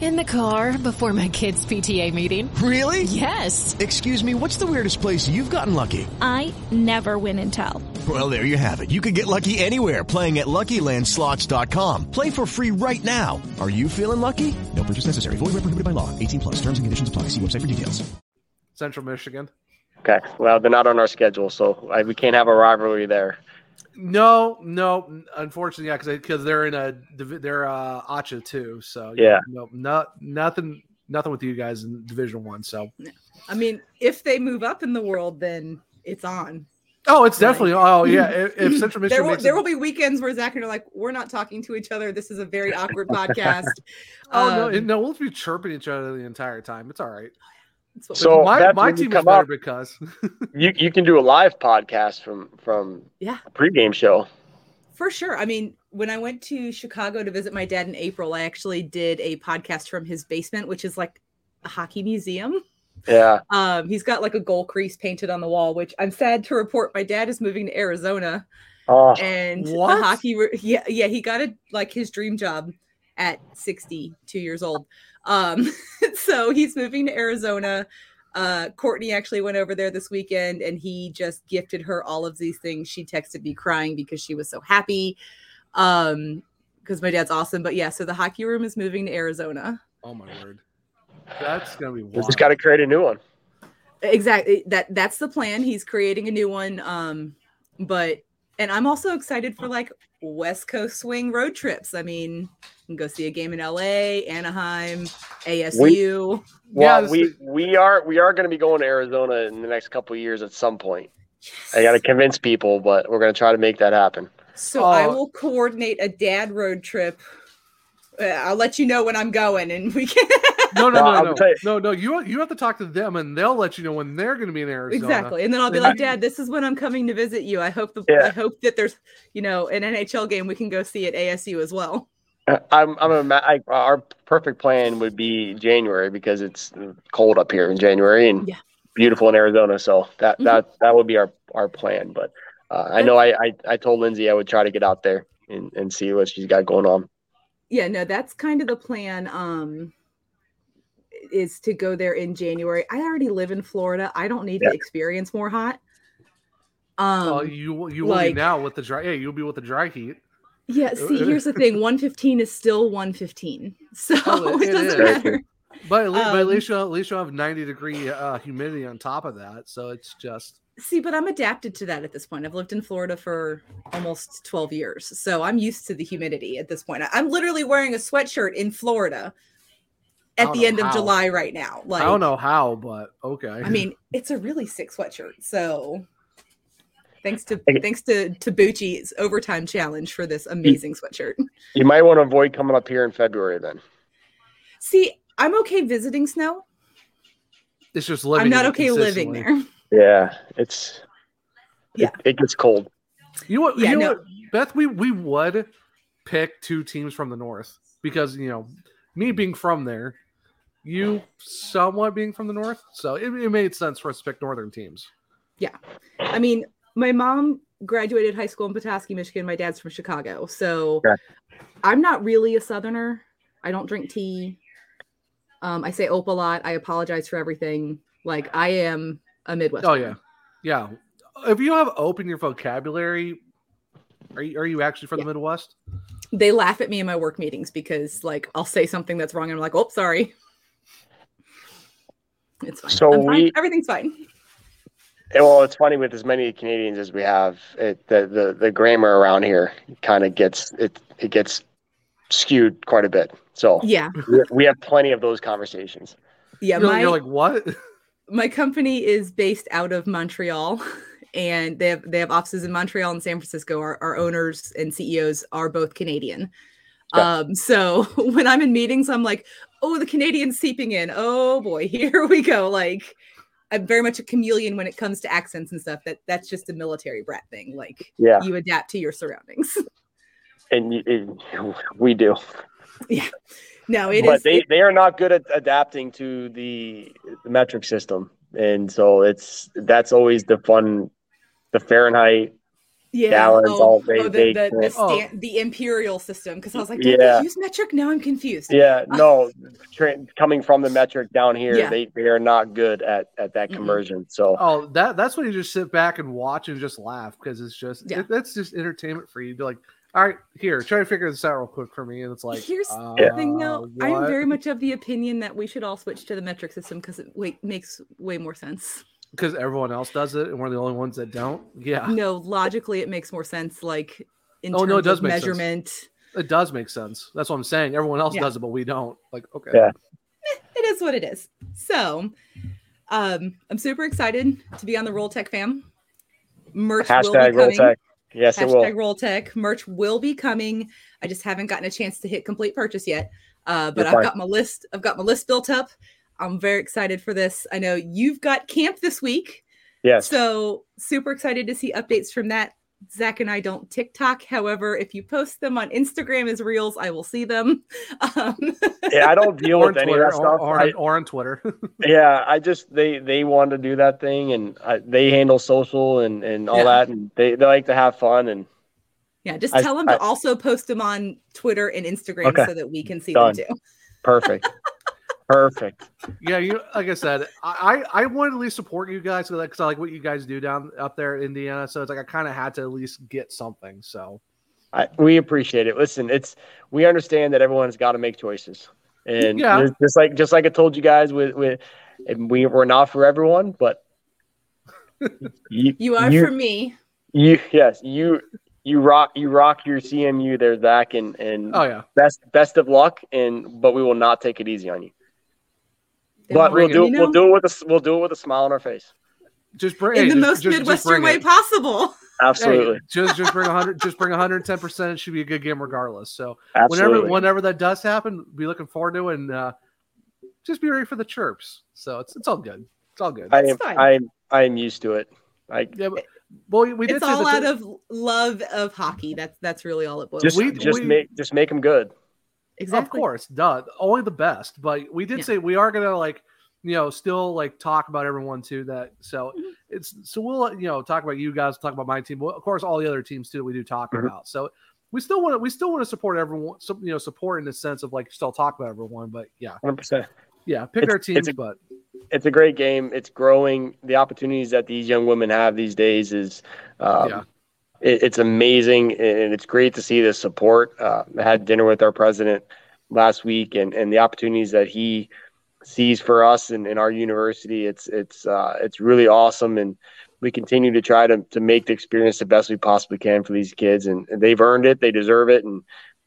In the car before my kids' PTA meeting. Really? Yes. Excuse me, what's the weirdest place you've gotten lucky? I never win and tell. Well, there you have it. You can get lucky anywhere playing at LuckyLandSlots.com. Play for free right now. Are you feeling lucky? No purchase necessary. Void where prohibited by law. 18 plus. Terms and conditions apply. See website for details. Central Michigan. Okay, well they're not on our schedule, so I, we can't have a rivalry there. No, no, unfortunately, yeah, because because they're in a they're uh ACHA too. So Yeah. no, not nothing, nothing with you guys in Division One. So, I mean, if they move up in the world, then it's on. oh, it's definitely. Oh yeah, if, if Central Michigan There will, there it- will be weekends where Zach and I are like, we're not talking to each other. This is a very awkward podcast. Oh no, Um, it- no, we'll be chirping each other the entire time. It's all right. So my, that's my when you team is come better up- because You you can do a live podcast from from Yeah. a pregame show. For sure. I mean, when I went to Chicago to visit my dad in April, I actually did a podcast from his basement, which is like a hockey museum. Yeah. Um, he's got like a goal crease painted on the wall, which I'm sad to report my dad is moving to Arizona. Oh, and what? the hockey, re- yeah, yeah, he got it like his dream job at 62 years old. Um, so he's moving to Arizona. Uh, Courtney actually went over there this weekend and he just gifted her all of these things. She texted me crying because she was so happy. Um, because my dad's awesome. But yeah, so the hockey room is moving to Arizona. oh my word, that's gonna be. We Wild. just got to create a new one. exactly that that's the plan he's creating a new one um but and i'm also excited for like west coast swing road trips i mean you can go see a game in la anaheim asu Well, we we are we are going to be going to Arizona in the next couple of years at some point. I got to convince people, but we're going to try to make that happen. so i Oh. will coordinate a dad road trip uh, i'll let you know when i'm going and we can No, no, No, no, no, no, no. You you have to talk to them, and they'll let you know when they're going to be in Arizona. exactly and then i'll be like dad this is when i'm coming to visit you i hope the Yeah. i hope that there's you know an nhl game we can go see at asu as well Uh, I'm I'm a our perfect plan would be January because it's cold up here in January and Yeah. beautiful in Arizona. So that Mhm. that that would be our our plan. But uh, I know I, I I told Lindsay I would try to get out there and, and see what she's got going on. Yeah no that's kind of the plan um is to go there in january i already live in florida i don't need Yeah. to experience more hot um Oh, you will- you will like- be now with the dry. Yeah, you'll be with the dry heat. yeah see here's the thing 115 is still 115 so Oh, it, it doesn't is. matter But at least, but at Um, least you'll, at least you'll have ninety degree uh, humidity on top of that. So it's just see but i'm adapted to that at this point i've lived in florida for almost 12 years so i'm used to the humidity at this point I- i'm literally wearing a sweatshirt in florida at the know end of july right now like I don't know how, but okay. I mean, it's a really sick sweatshirt. So thanks to thanks to to Bucci's overtime challenge for this amazing sweatshirt. You might want to avoid coming up here in February then. See, I'm okay visiting snow. it's just living. I'm not okay living there. Yeah, it's Yeah. it, it gets cold. You know what? Yeah, you know no. what, Beth? We we would pick two teams from the north because you know me being from there, you somewhat being from the north, so it, it made sense for us to pick northern teams. Yeah. I mean, my mom graduated high school in Petoskey, Michigan. My dad's from Chicago. So Okay. I'm not really a southerner. I don't drink tea. Um, I say ope a lot. I apologize for everything. Like I am a Midwest. Oh yeah, yeah. If you have open your vocabulary, are you are you actually from the Midwest? they laugh at me in my work meetings because like I'll say something that's wrong and I'm like, oh, sorry. It's fine. So I'm fine. we- everything's fine. Yeah, well, it's funny with as many Canadians as we have, it, the, the the grammar around here kind of gets it it gets skewed quite a bit. So Yeah. we, we have plenty of those conversations. Yeah, You're, my you're like what? my company is based out of Montreal and they have they have offices in Montreal and San Francisco. Our, our owners and CEOs are both Canadian. Yeah. Um, so when I'm in meetings, I'm like, oh, the Canadian's seeping in. Oh boy, here we go. Like I'm very much a chameleon when it comes to accents and stuff. That that's just a military brat thing. Like Yeah. you adapt to your surroundings. And y- it, we do, yeah. No, it is. but they, it- they are not good at adapting to the, the metric system, and so it's that's always the fun, the Fahrenheit. yeah. gallons, oh, all they- oh, the, they the, the, can't- Oh. stan- the imperial system. Because I was like, don't Yeah. they use metric? Now I'm confused. Yeah, ah. no, tra- coming from the metric down here, Yeah. they, they are not good at, at that conversion. So Oh, that that's when you just sit back and watch and just laugh because it's just Yeah. it, that's just entertainment for you. To be like, all right, here, try to figure this out real quick for me, and it's like, Here's uh, the thing, though. I am very much of the opinion that we should all switch to the metric system because it wait, makes way more sense. because everyone else does it and we're the only ones that don't. Yeah, No, logically, it makes more sense. Like in Oh, terms no, it does of make sense. measurement, it does make sense. That's what I'm saying. Everyone else Yeah. does it, but we don't. Like, okay, Yeah. it it is what it is. So, um, I'm super excited to be on the Roll Tech fam. Merch will Hashtag be roll coming. tech. Yes, it will. Hashtag Roll Tech merch will be coming. I just haven't gotten a chance to hit complete purchase yet. Uh, but You're I've fine. got my list. I've got my list built up. I'm very excited for this. I know you've got camp this week. Yes. So super excited to see updates from that. Zach and I don't TikTok. However, if you post them on Instagram as reels, I will see them. Um, Yeah, I don't deal with on any Twitter, of that stuff. or, or, I- or on Twitter. yeah, I just they they want to do that thing, and I, they handle social and and all Yeah. that, and they they like to have fun and yeah, just I- tell them I- to also post them on Twitter and Instagram Okay. so that we can see Done. them too. perfect, perfect. yeah, you like I said, I I I want to at least support you guys because I like what you guys do down up there in Indiana. So it's like I kind of had to at least get something. So I, we appreciate it. Listen, it's we understand that everyone's got to make choices, and Yeah. just- just like just like I told you guys with with we we're not for everyone, but you, You are for me. You yes, you you rock you rock your CMU there, Zach, and and Oh, yeah. best best of luck, and but we will not take it easy on you. Then But we'll bring it, do you we'll do it with a s- we'll do it with a smile on our face. just bring in hey, the just- most just- just Midwestern bring way it. possible. Absolutely. Hey, just just bring hundred just bring hundred and ten percent. It should be a good game regardless. So whenever Absolutely. whenever that does happen, be looking forward to it and uh, just be ready for the chirps. So it's it's all good. It's all good. I am I am I am used to it. I yeah, but, well, we did it's all out of love of hockey. That's that's really all it boils just down to. just make just make them good. Exactly. Of course, duh. Only the best. But we did Yeah. say we are gonna like, you know, still like talk about everyone too. That so Mm-hmm. it's so we'll you know talk about you guys, talk about my team, but of course all the other teams too that we do talk Mhm. about. So we still want to we still want to support everyone. So, you know, support in the sense of like still talk about everyone. But yeah, Hundred percent. yeah, pick It's- our teams. it's a- but It's a great game. It's growing. The opportunities that these young women have these days is um, Yeah. It, it's amazing, and it's great to see the support. Uh, I had dinner with our president last week, and and the opportunities that he sees for us and in our university. It's it's uh, it's really awesome, and we continue to try to to make the experience the best we possibly can for these kids, and, and they've earned it. They deserve it, and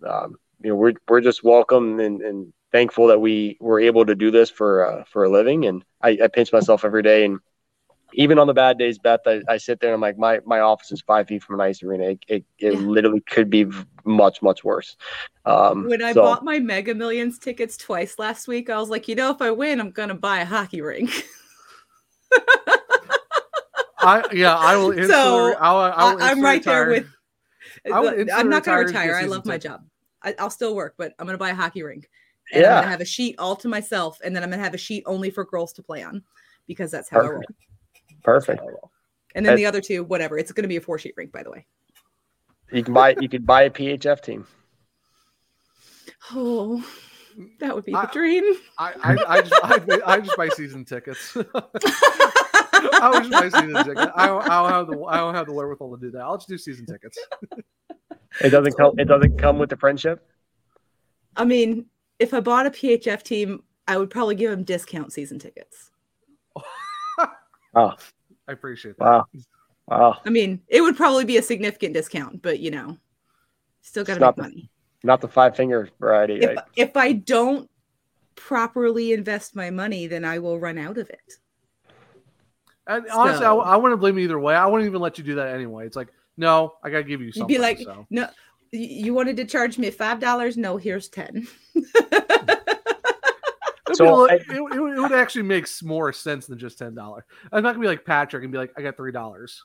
um, you know we're we're just welcome and, and thankful that we were able to do this for uh, for a living. And I, I pinch myself every day, and even on the bad days, Beth, I, I sit there and I'm like, my my office is five feet from an ice arena. It it, it literally could be much much worse. Um, When I so- bought my Mega Millions tickets twice last week, I was like, you know, if I win, I'm gonna buy a hockey rink. I yeah, I will. Instantly, so I will, I will I- I'm instantly right there with. I would I'm not gonna retire and get retire. I season love my job. I, I'll still work, but I'm gonna buy a hockey rink. And I'm gonna have a sheet all to myself, and then I'm gonna have a sheet only for girls to play on, because that's how I roll. Perfect. And then the other two, whatever. It's gonna be a four sheet rink, by the way. You can buy you could buy a PHF team. Oh, that would be the dream. I, I, I just I, I just buy season tickets. I would just buy season tickets. I don't, I don't have the I don't have the wherewithal to do that. I'll just do season tickets. It doesn't come it doesn't come with the friendship. I mean, if I bought a PHF team, I would probably give them discount season tickets. Oh, I appreciate that. wow, wow. I mean, it would probably be a significant discount, but you know, still got to not make the- money. Not the five finger variety. If, right? if I don't properly invest my money, then I will run out of it. And honestly, I, So- I wouldn't blame you either way. I wouldn't even let you do that anyway. It's like, no, I gotta give you You'd be like, so. no, you wanted to charge me five dollars? No, here's ten. It'd So be a I- it, it would- actually make more sense than just ten dollars. I'm not gonna be like Patrick and be like, I got three dollars.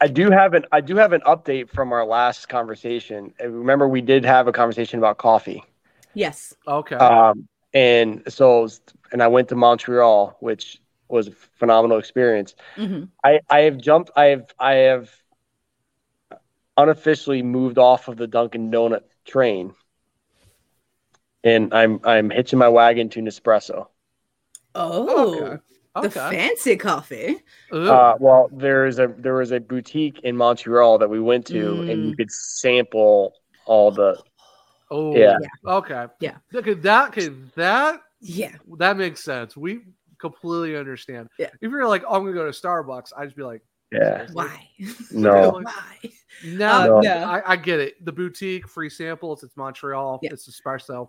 I do have an I do have an update from our last conversation. And remember, we did have a conversation about coffee. Yes. Okay. Um, and so, and I went to Montreal, which was a phenomenal experience. Mhm. I I have jumped. I have I have unofficially moved off of the Dunkin' Donut train, and I'm I'm hitching my wagon to Nespresso. Oh, Okay. the fancy coffee. Uh, well, there's a there was a boutique in Montreal that we went to, and you could sample all the. Oh, Yeah. Okay. Yeah. Okay, that okay, that yeah, that makes sense. We completely understand. Yeah. If you're like, oh, I'm gonna go to Starbucks, I'd just be like, Yeah. Why? No. Why? No, No. no. I, I get it. The boutique, free samples. It's Montreal. It's espresso.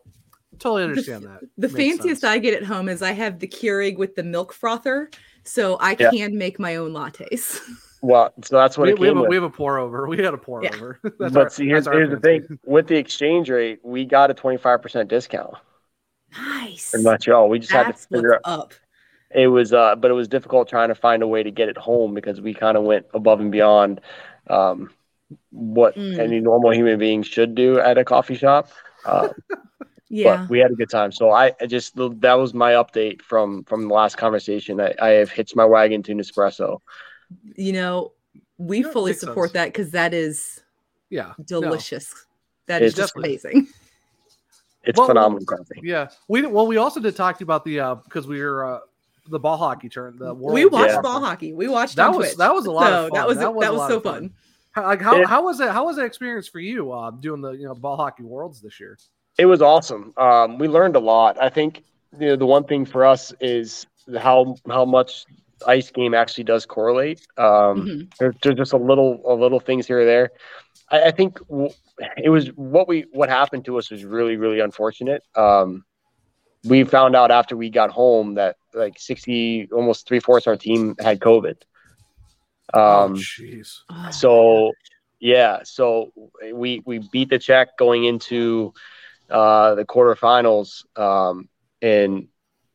Totally understand that. The Makes fanciest I get at home is I have the Keurig with the milk frother, so I Yeah. can make my own lattes. Well, so that's what We, it we, came have a, with. we have a pour over. We got a pour Yeah. over. That's but our- see, here's, here's the thing: with the exchange rate, we got a 25% discount nice. in Montreal. We just had to figure what's out. up. It was, uh, but it was difficult trying to find a way to get it home because we kind of went above and beyond um, what Mm. any normal human being should do at a coffee shop. Uh, Yeah. but we had a good time. So I, I just that was my update from from the last conversation. I, I have hitched my wagon to Nespresso. You know, we Yeah, fully support sense. that because that is Yeah. no. delicious. That is It's just amazing. It's Well, phenomenal coffee. Yeah. We well, we also did talk to you about the uh because we were uh the ball hockey turn. The world we watched Yeah. ball hockey. We watched That on was Twitch. that was a lot So of fun. That was that a was, so of fun. How, like how, Yeah. how was it? How was that experience for you uh, doing the you know ball hockey worlds this year? It was awesome. Um, we learned a lot. I think you know, the one thing for us is how how much ice game actually does correlate. Um, Mhm. there, there's just a little a little things here or there. I, I think w- it was what we what happened to us was really really unfortunate. Um, we found out after we got home that like sixty almost three fourths of our team had COVID. oh Um, jeez. Oh, so yeah, so we we beat the check going into uh, the quarterfinals, um, and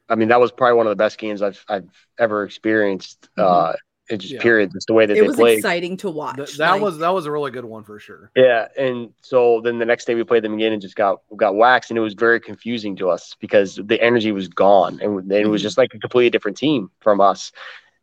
I mean that was probably one of the best games I've I've ever experienced. Uh, it just Yeah. period, just the way that Mm-hmm. it they was played. exciting to watch. Th- that like- was that was a really good one for sure. Yeah, and so then the next day we played them again and just got got waxed, and it was very confusing to us because the energy was gone, and then it was Mhm. just like a completely different team from us,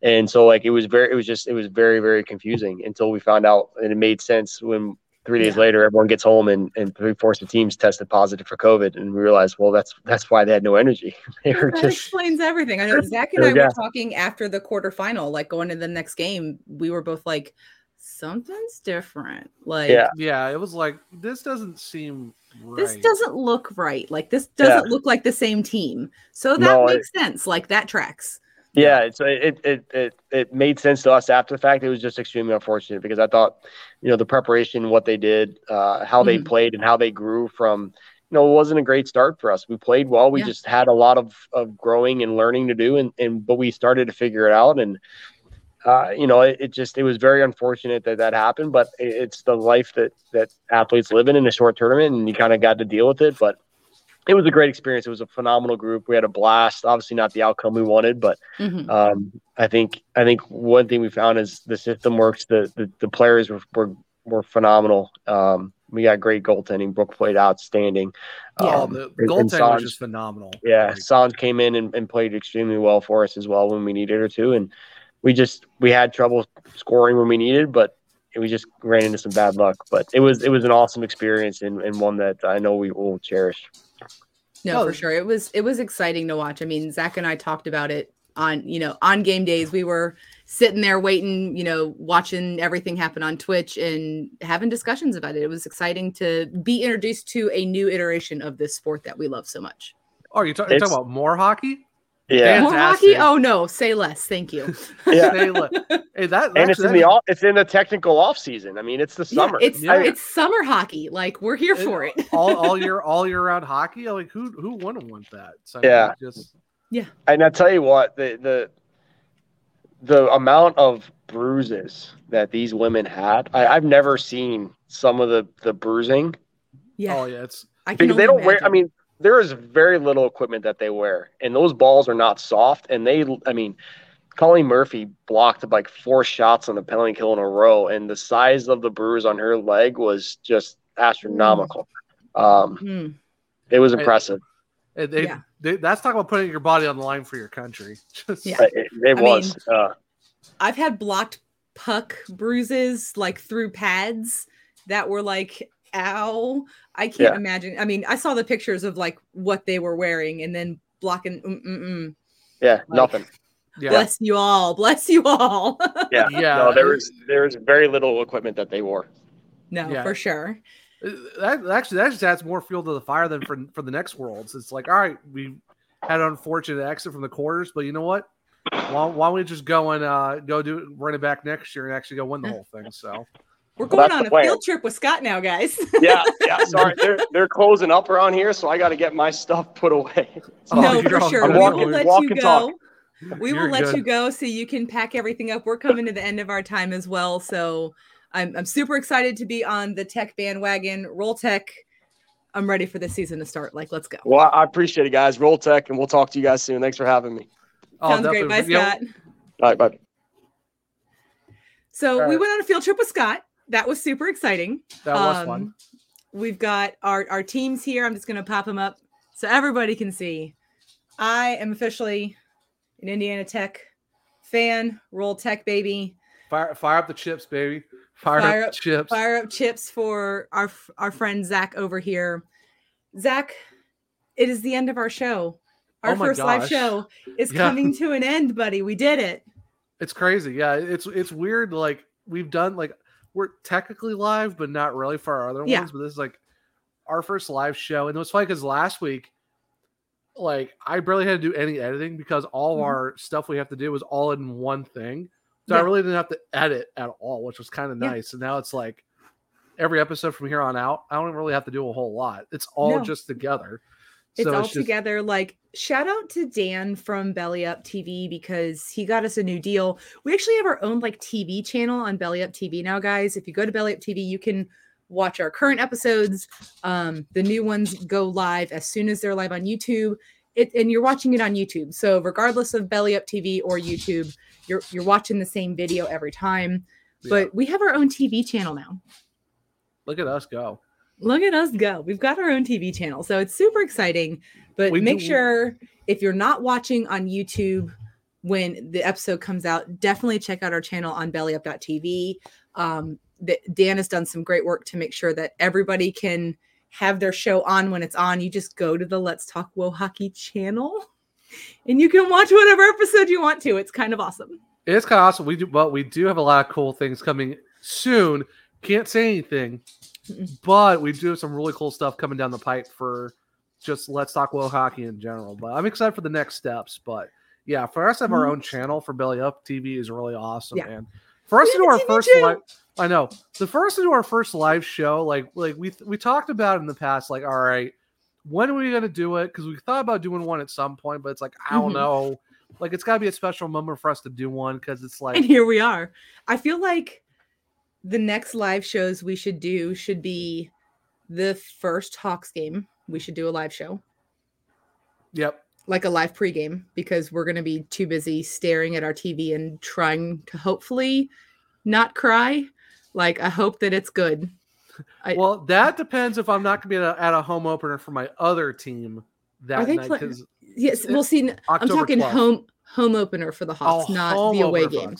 and so like it was very, it was just, it was very, very confusing until we found out, and it made sense when three days Yeah. later everyone gets home and and three fourths of teams tested positive for COVID, and we realized, well, that's that's why they had no energy. they were that just explains everything. I know Zach and I were talking after the quarterfinal, like going to the next game. We were both like, something's different. Like, Yeah. Yeah, it was like this doesn't seem right. this doesn't look right. Like, this doesn't look like the same team. So that No, it- makes sense. Like, that tracks. Yeah, it's it, it it it made sense to us after the fact. It was just extremely unfortunate because I thought, you know, the preparation, what they did, uh, how they Mhm. played, and how they grew from, you know, it wasn't a great start for us. We played well. We Yeah. just had a lot of of growing and learning to do, and and but we started to figure it out, and uh, you know, it, it just it was very unfortunate that that happened. But it, it's the life that that athletes live in in a short tournament, and you kind of got to deal with it. But it was a great experience. It was a phenomenal group. We had a blast. Obviously, not the outcome we wanted, but Mhm. um, I think I think one thing we found is the system works. The the, the players were, were were phenomenal. Um, we got great goaltending. Brooke played outstanding. Oh, Um, the and- and goaltending was just phenomenal. yeah, Like, Sanj came in and, and played extremely well for us as well when we needed her to, and we just we had trouble scoring when we needed, but we just ran into some bad luck. But it was it was an awesome experience and, and one that I know we will cherish. No, Oh, for sure. It was it was exciting to watch. I mean, Zach and I talked about it on you know on game days. We were sitting there waiting, you know, watching everything happen on Twitch and having discussions about it. It was exciting to be introduced to a new iteration of this sport that we love so much. Oh, you're, talk- you're talking about more hockey? Yeah, More hockey? Oh no, say less. Thank you. yeah. Hey, look, hey, that And it's in the off, it's in the technical off season. I mean, it's the Yeah, summer. it's Yeah. it's summer hockey. Like we're here for it. all all year all year round hockey. Like who who wouldn't want that? So, I mean, Yeah. just yeah. And I tell you what, the the the amount of bruises that these women had, I, I've never seen some of the the bruising Yeah. oh yeah, it's I can because they don't wear. I mean, there is very little equipment that they wear, and those balls are not soft. And they, I mean, Colleen Murphy blocked like four shots on the penalty kill in a row, and the size of the bruise on her leg was just astronomical. Um, Hmm. it was impressive. it, they, Yeah. they, that's talking about putting your body on the line for your country. Just, Yeah. It, it I was. uh, I've had blocked puck bruises like through pads that were like, ow. I can't Yeah. imagine. I mean, I saw the pictures of like what they were wearing and then blocking. Mm, mm, mm. yeah, Like- nothing. Yeah. Bless you all. Bless you all. Yeah, Yeah. No, there was there was very little equipment that they wore. no, Yeah. for sure. Uh, That actually that just adds more fuel to the fire than for for the next worlds. It's like, all right, we had an unfortunate exit from the quarters, but you know what? Why, why don't we just go and uh, go do run it back next year and actually go win the whole thing? So We're going that's on a plan. field trip with Scott now, guys. Yeah, yeah. Sorry, they're they're closing up around here, so I got to get my stuff put away. So no, for sure. I'm we walking, will let walk you go. talk. We will You're let good. you go so you can pack everything up. We're coming to the end of our time as well. So I'm, I'm super excited to be on the tech bandwagon. Roll tech. I'm ready for the season to start. Like, let's go. Well, I appreciate it, guys. Roll Tech, and we'll talk to you guys soon. Thanks for having me. Oh, Sounds great. Bye, Scott. All right, bye. So All we went on a field trip with Scott. That was super exciting. That was fun. Um, we've got our, our teams here. I'm just going to pop them up so everybody can see. I am officially an Indiana Tech fan. Roll Tech, baby. Fire, fire up the chips, baby. Fire, up, the chips. Fire up chips for our our friend Zach over here. Zach, it is the end of our show. Our Oh first live show is Yeah. coming to an end, buddy. We did it. It's crazy. Yeah, it's it's weird. Like we've done like we're technically live, but not really for our other Yeah. ones. But this is like our first live show, and it was funny because last week, like I barely had to do any editing because all Mhm. our stuff we have to do was all in one thing. So I really didn't have to edit at all, which was kind of Yeah. nice. And now it's like every episode from here on out, I don't really have to do a whole lot. It's all No. just together. It's So all just- together. Like, shout out to Dan from Belly Up TV because he got us a new deal. We actually have our own like TV channel on Belly Up TV now, guys. If you go to Belly Up TV, you can watch our current episodes. Um, the new ones go live as soon as they're live on YouTube. It, and you're watching it on YouTube. So regardless of Belly Up TV or YouTube, you're you're watching the same video every time. But we have our own TV channel now. Look at us go. Look at us go. We've got our own TV channel. So it's super exciting. But We make do- sure if you're not watching on YouTube when the episode comes out, definitely check out our channel on bellyup.tv. Um, that Dan has done some great work to make sure that everybody can have their show on when it's on. You just go to the Let's Talk WoHawkey channel and you can watch whatever episode you want to. It's kind of awesome. It's kind of awesome. We do, but we do have a lot of cool things coming soon. Can't say anything, but we do have some really cool stuff coming down the pipe for just let's talk WoHawkey in general. But I'm excited for the next steps. But yeah, for us to have our Mhm. own channel for Belly Up TV is really awesome, Yeah. man. For us to do our TV first live, I know the first to our first live show, like like we we talked about in the past, like all right, when are we gonna do it? Because we thought about doing one at some point, but it's like I don't Mhm. know. Like it's got to be a special moment for us to do one because it's like and here we are. I feel like the next live shows we should do should be the first Hawks game. We should do a live show, Yep. like a live pregame, because we're going to be too busy staring at our TV and trying to hopefully not cry. Like, I hope that it's good. I, Well, that depends if I'm not going to be at a, at a home opener for my other team that night. play- yes, we'll see. I'm talking 12th. home home opener for the Hawks, Oh, not the away game.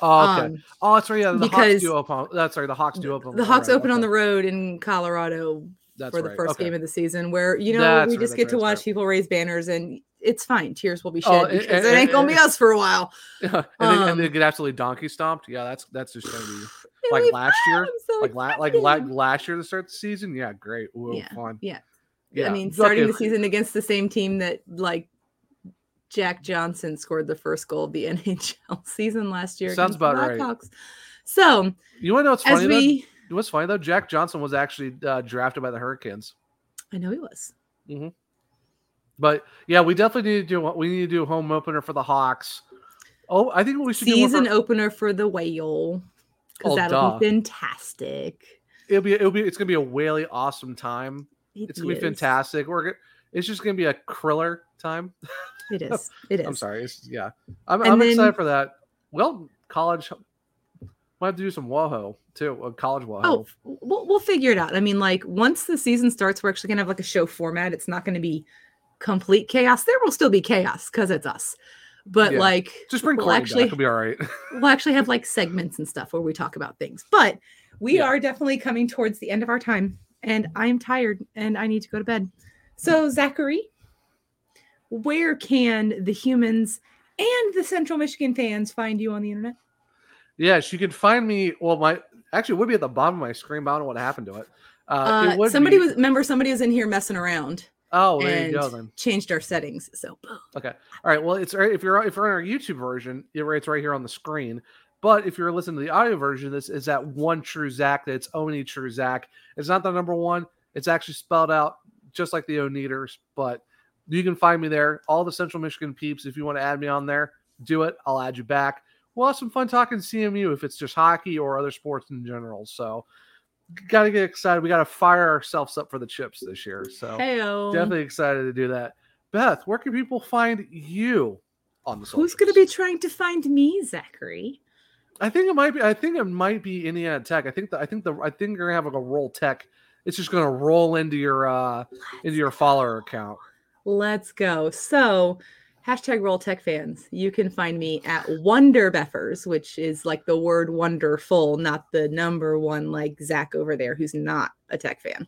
Oh, okay. Um, oh, that's right. Yeah, the Hawks because do open. That's right. The Hawks do open. the Hawks right, open on the road in Colorado That's for the right, first okay. game of the season, where you know That's we right, just get to watch people raise banners, and it's fine. Tears will be Oh, shed and- because and- it ain't gonna be and- us for a while. Yeah, and, then, and they Um, get absolutely donkey stomped. Yeah, that's that's just going to be like last year, so like la- like la- last year to start the season. Yeah, great. Ooh, Yeah, fun. yeah. Yeah. I mean, starting Okay. the season against the same team that like Jack Johnson scored the first goal of the NHL season last year. Sounds against the about right. Blackhawks. So You want to know what's funny? we, though? What's funny though? Jack Johnson was actually uh, drafted by the Hurricanes. I know he was. hmm But yeah, we definitely need to do we need to do a home opener for the Hawks. Oh, I think we should do season one for, opener for the whale Oh, because Oh, that'll duh. be fantastic. it'll be it'll be it's gonna be a whaley awesome time. It it's gonna is. be fantastic. We're it's just gonna be a kriller time. It is. It is. I'm sorry. It's, yeah, I'm, I'm then- excited for that. Well, college might have to do some WoHo too. A college WoHo. Oh, we'll, we'll figure it out. I mean, like once the season starts, we're actually gonna have like a show format. It's not gonna be complete chaos. There will still be chaos because it's us. But Yeah. like, just bring we'll Courtney actually back. It'll be all right. we'll actually have like segments and stuff where we talk about things. But we Yeah. are definitely coming towards the end of our time, and I'm tired and I need to go to bed. So Zachary, where can the humans and the Central Michigan fans find you on the internet? yes, you can find me. Well, my actually it would be at the bottom of my screen, but I don't know what happened to it. Uh, Uh, it somebody be- was remember somebody was in here messing around. Oh, there you go then. Changed our settings. So boom. Okay. All right. Well, it's if you're if you're on our YouTube version, it- it's right here on the screen. But if you're listening to the audio version, this is that one true Zach. That's only true Zach. It's not the number one. It's actually spelled out just like the Oneaters. But you can find me there. All the Central Michigan peeps. If you want to add me on there, do it. I'll add you back. We'll have some fun talking CMU if it's just hockey or other sports in general. So got to get excited. We got to fire ourselves up for the chips this year. So Heyo. definitely excited to do that. Beth, where can people find you on the Who's going to be trying to find me, Zachary? I think it might be. I think it might be Indiana Tech. I think the. I think the. I think you're gonna have like a roll tech. It's just gonna roll into your uh into your follower account. Let's go. So, hashtag Roll Tech fans. You can find me at Wonder Beffers, which is like the word wonderful, not the number one like Zach over there, who's not a tech fan.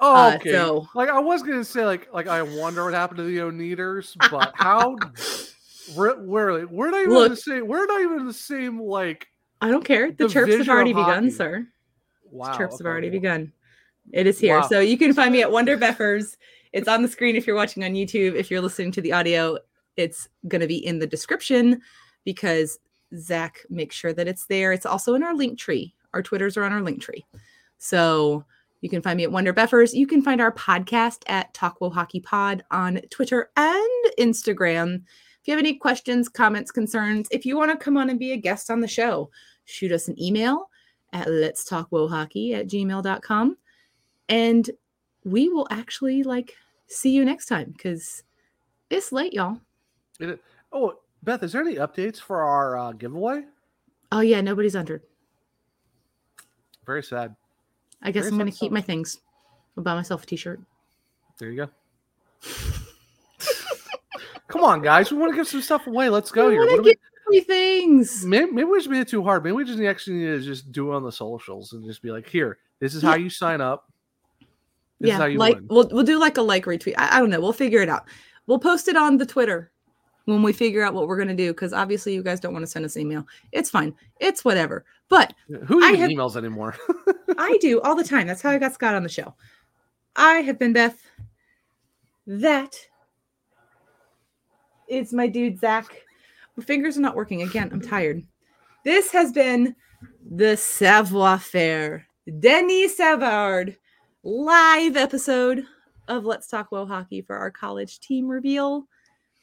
Oh, Uh, okay. so like I was gonna say, like like I wonder what happened to the Oneaters, but how? Where, where, we're not even Look. the same. We're not even the same like. I don't care. The chirps have already begun, hockey. sir. Wow. chirps have already begun. It is here. Wow. So you can find me at Wonder Beffers. It's on the screen if you're watching on YouTube. If you're listening to the audio, it's going to be in the description because Zach makes sure that it's there. It's also in our link tree. Our Twitters are on our link tree. So you can find me at Wonder Beffers. You can find our podcast at TalkWoHawkey Pod on Twitter and Instagram. If you have any questions, comments, concerns, if you want to come on and be a guest on the show, shoot us an email at let's talk hockey at gmail.com and we will actually like see you next time because it's late y'all It- oh, Beth, is there any updates for our uh, giveaway? oh yeah nobody's entered Very sad. i guess Very i'm gonna keep my things i'll buy myself a t-shirt There you go. Come on, guys. We want to give some stuff away. Let's go I here. What do we- things. Maybe, maybe we just made it too hard. Maybe we just actually need to just do it on the socials and just be like, here, this is how you sign up. This is yeah how you like win. we'll, we'll do like a like retweet I, I don't know we'll figure it out we'll post it on the twitter when we figure out what we're going to do because obviously you guys don't want to send us email it's fine it's whatever but Who even have- emails anymore? I do all the time. That's how I got Scott on the show. I have been Beth. That is my dude Zach. My fingers are not working again. I'm tired. This has been the Savoir Faire Denis Savard live episode of Let's Talk WoHawkey for our college team reveal.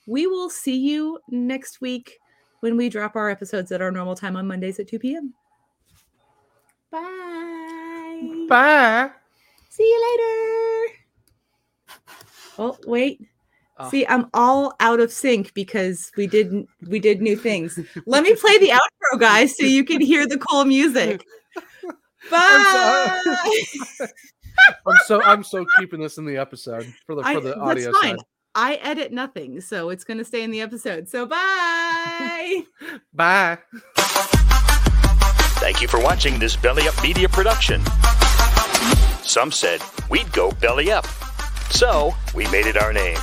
We will see you next week when we drop our episodes at our normal time on Mondays at 2 p.m. Bye. Bye. See you later. Oh, wait. Oh. See, I'm all out of sync because we did we did new things. Let me play the outro, guys, so you can hear the cool music. Bye. I'm so I'm so keeping this in the episode for the for the that's audio fine. side. I edit nothing, so it's going to stay in the episode. So bye. Bye. Thank you for watching this Belly Up Media production. Some said we'd go belly up. So we made it our name.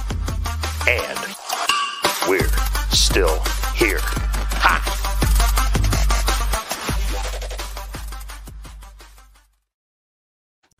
And we're still here.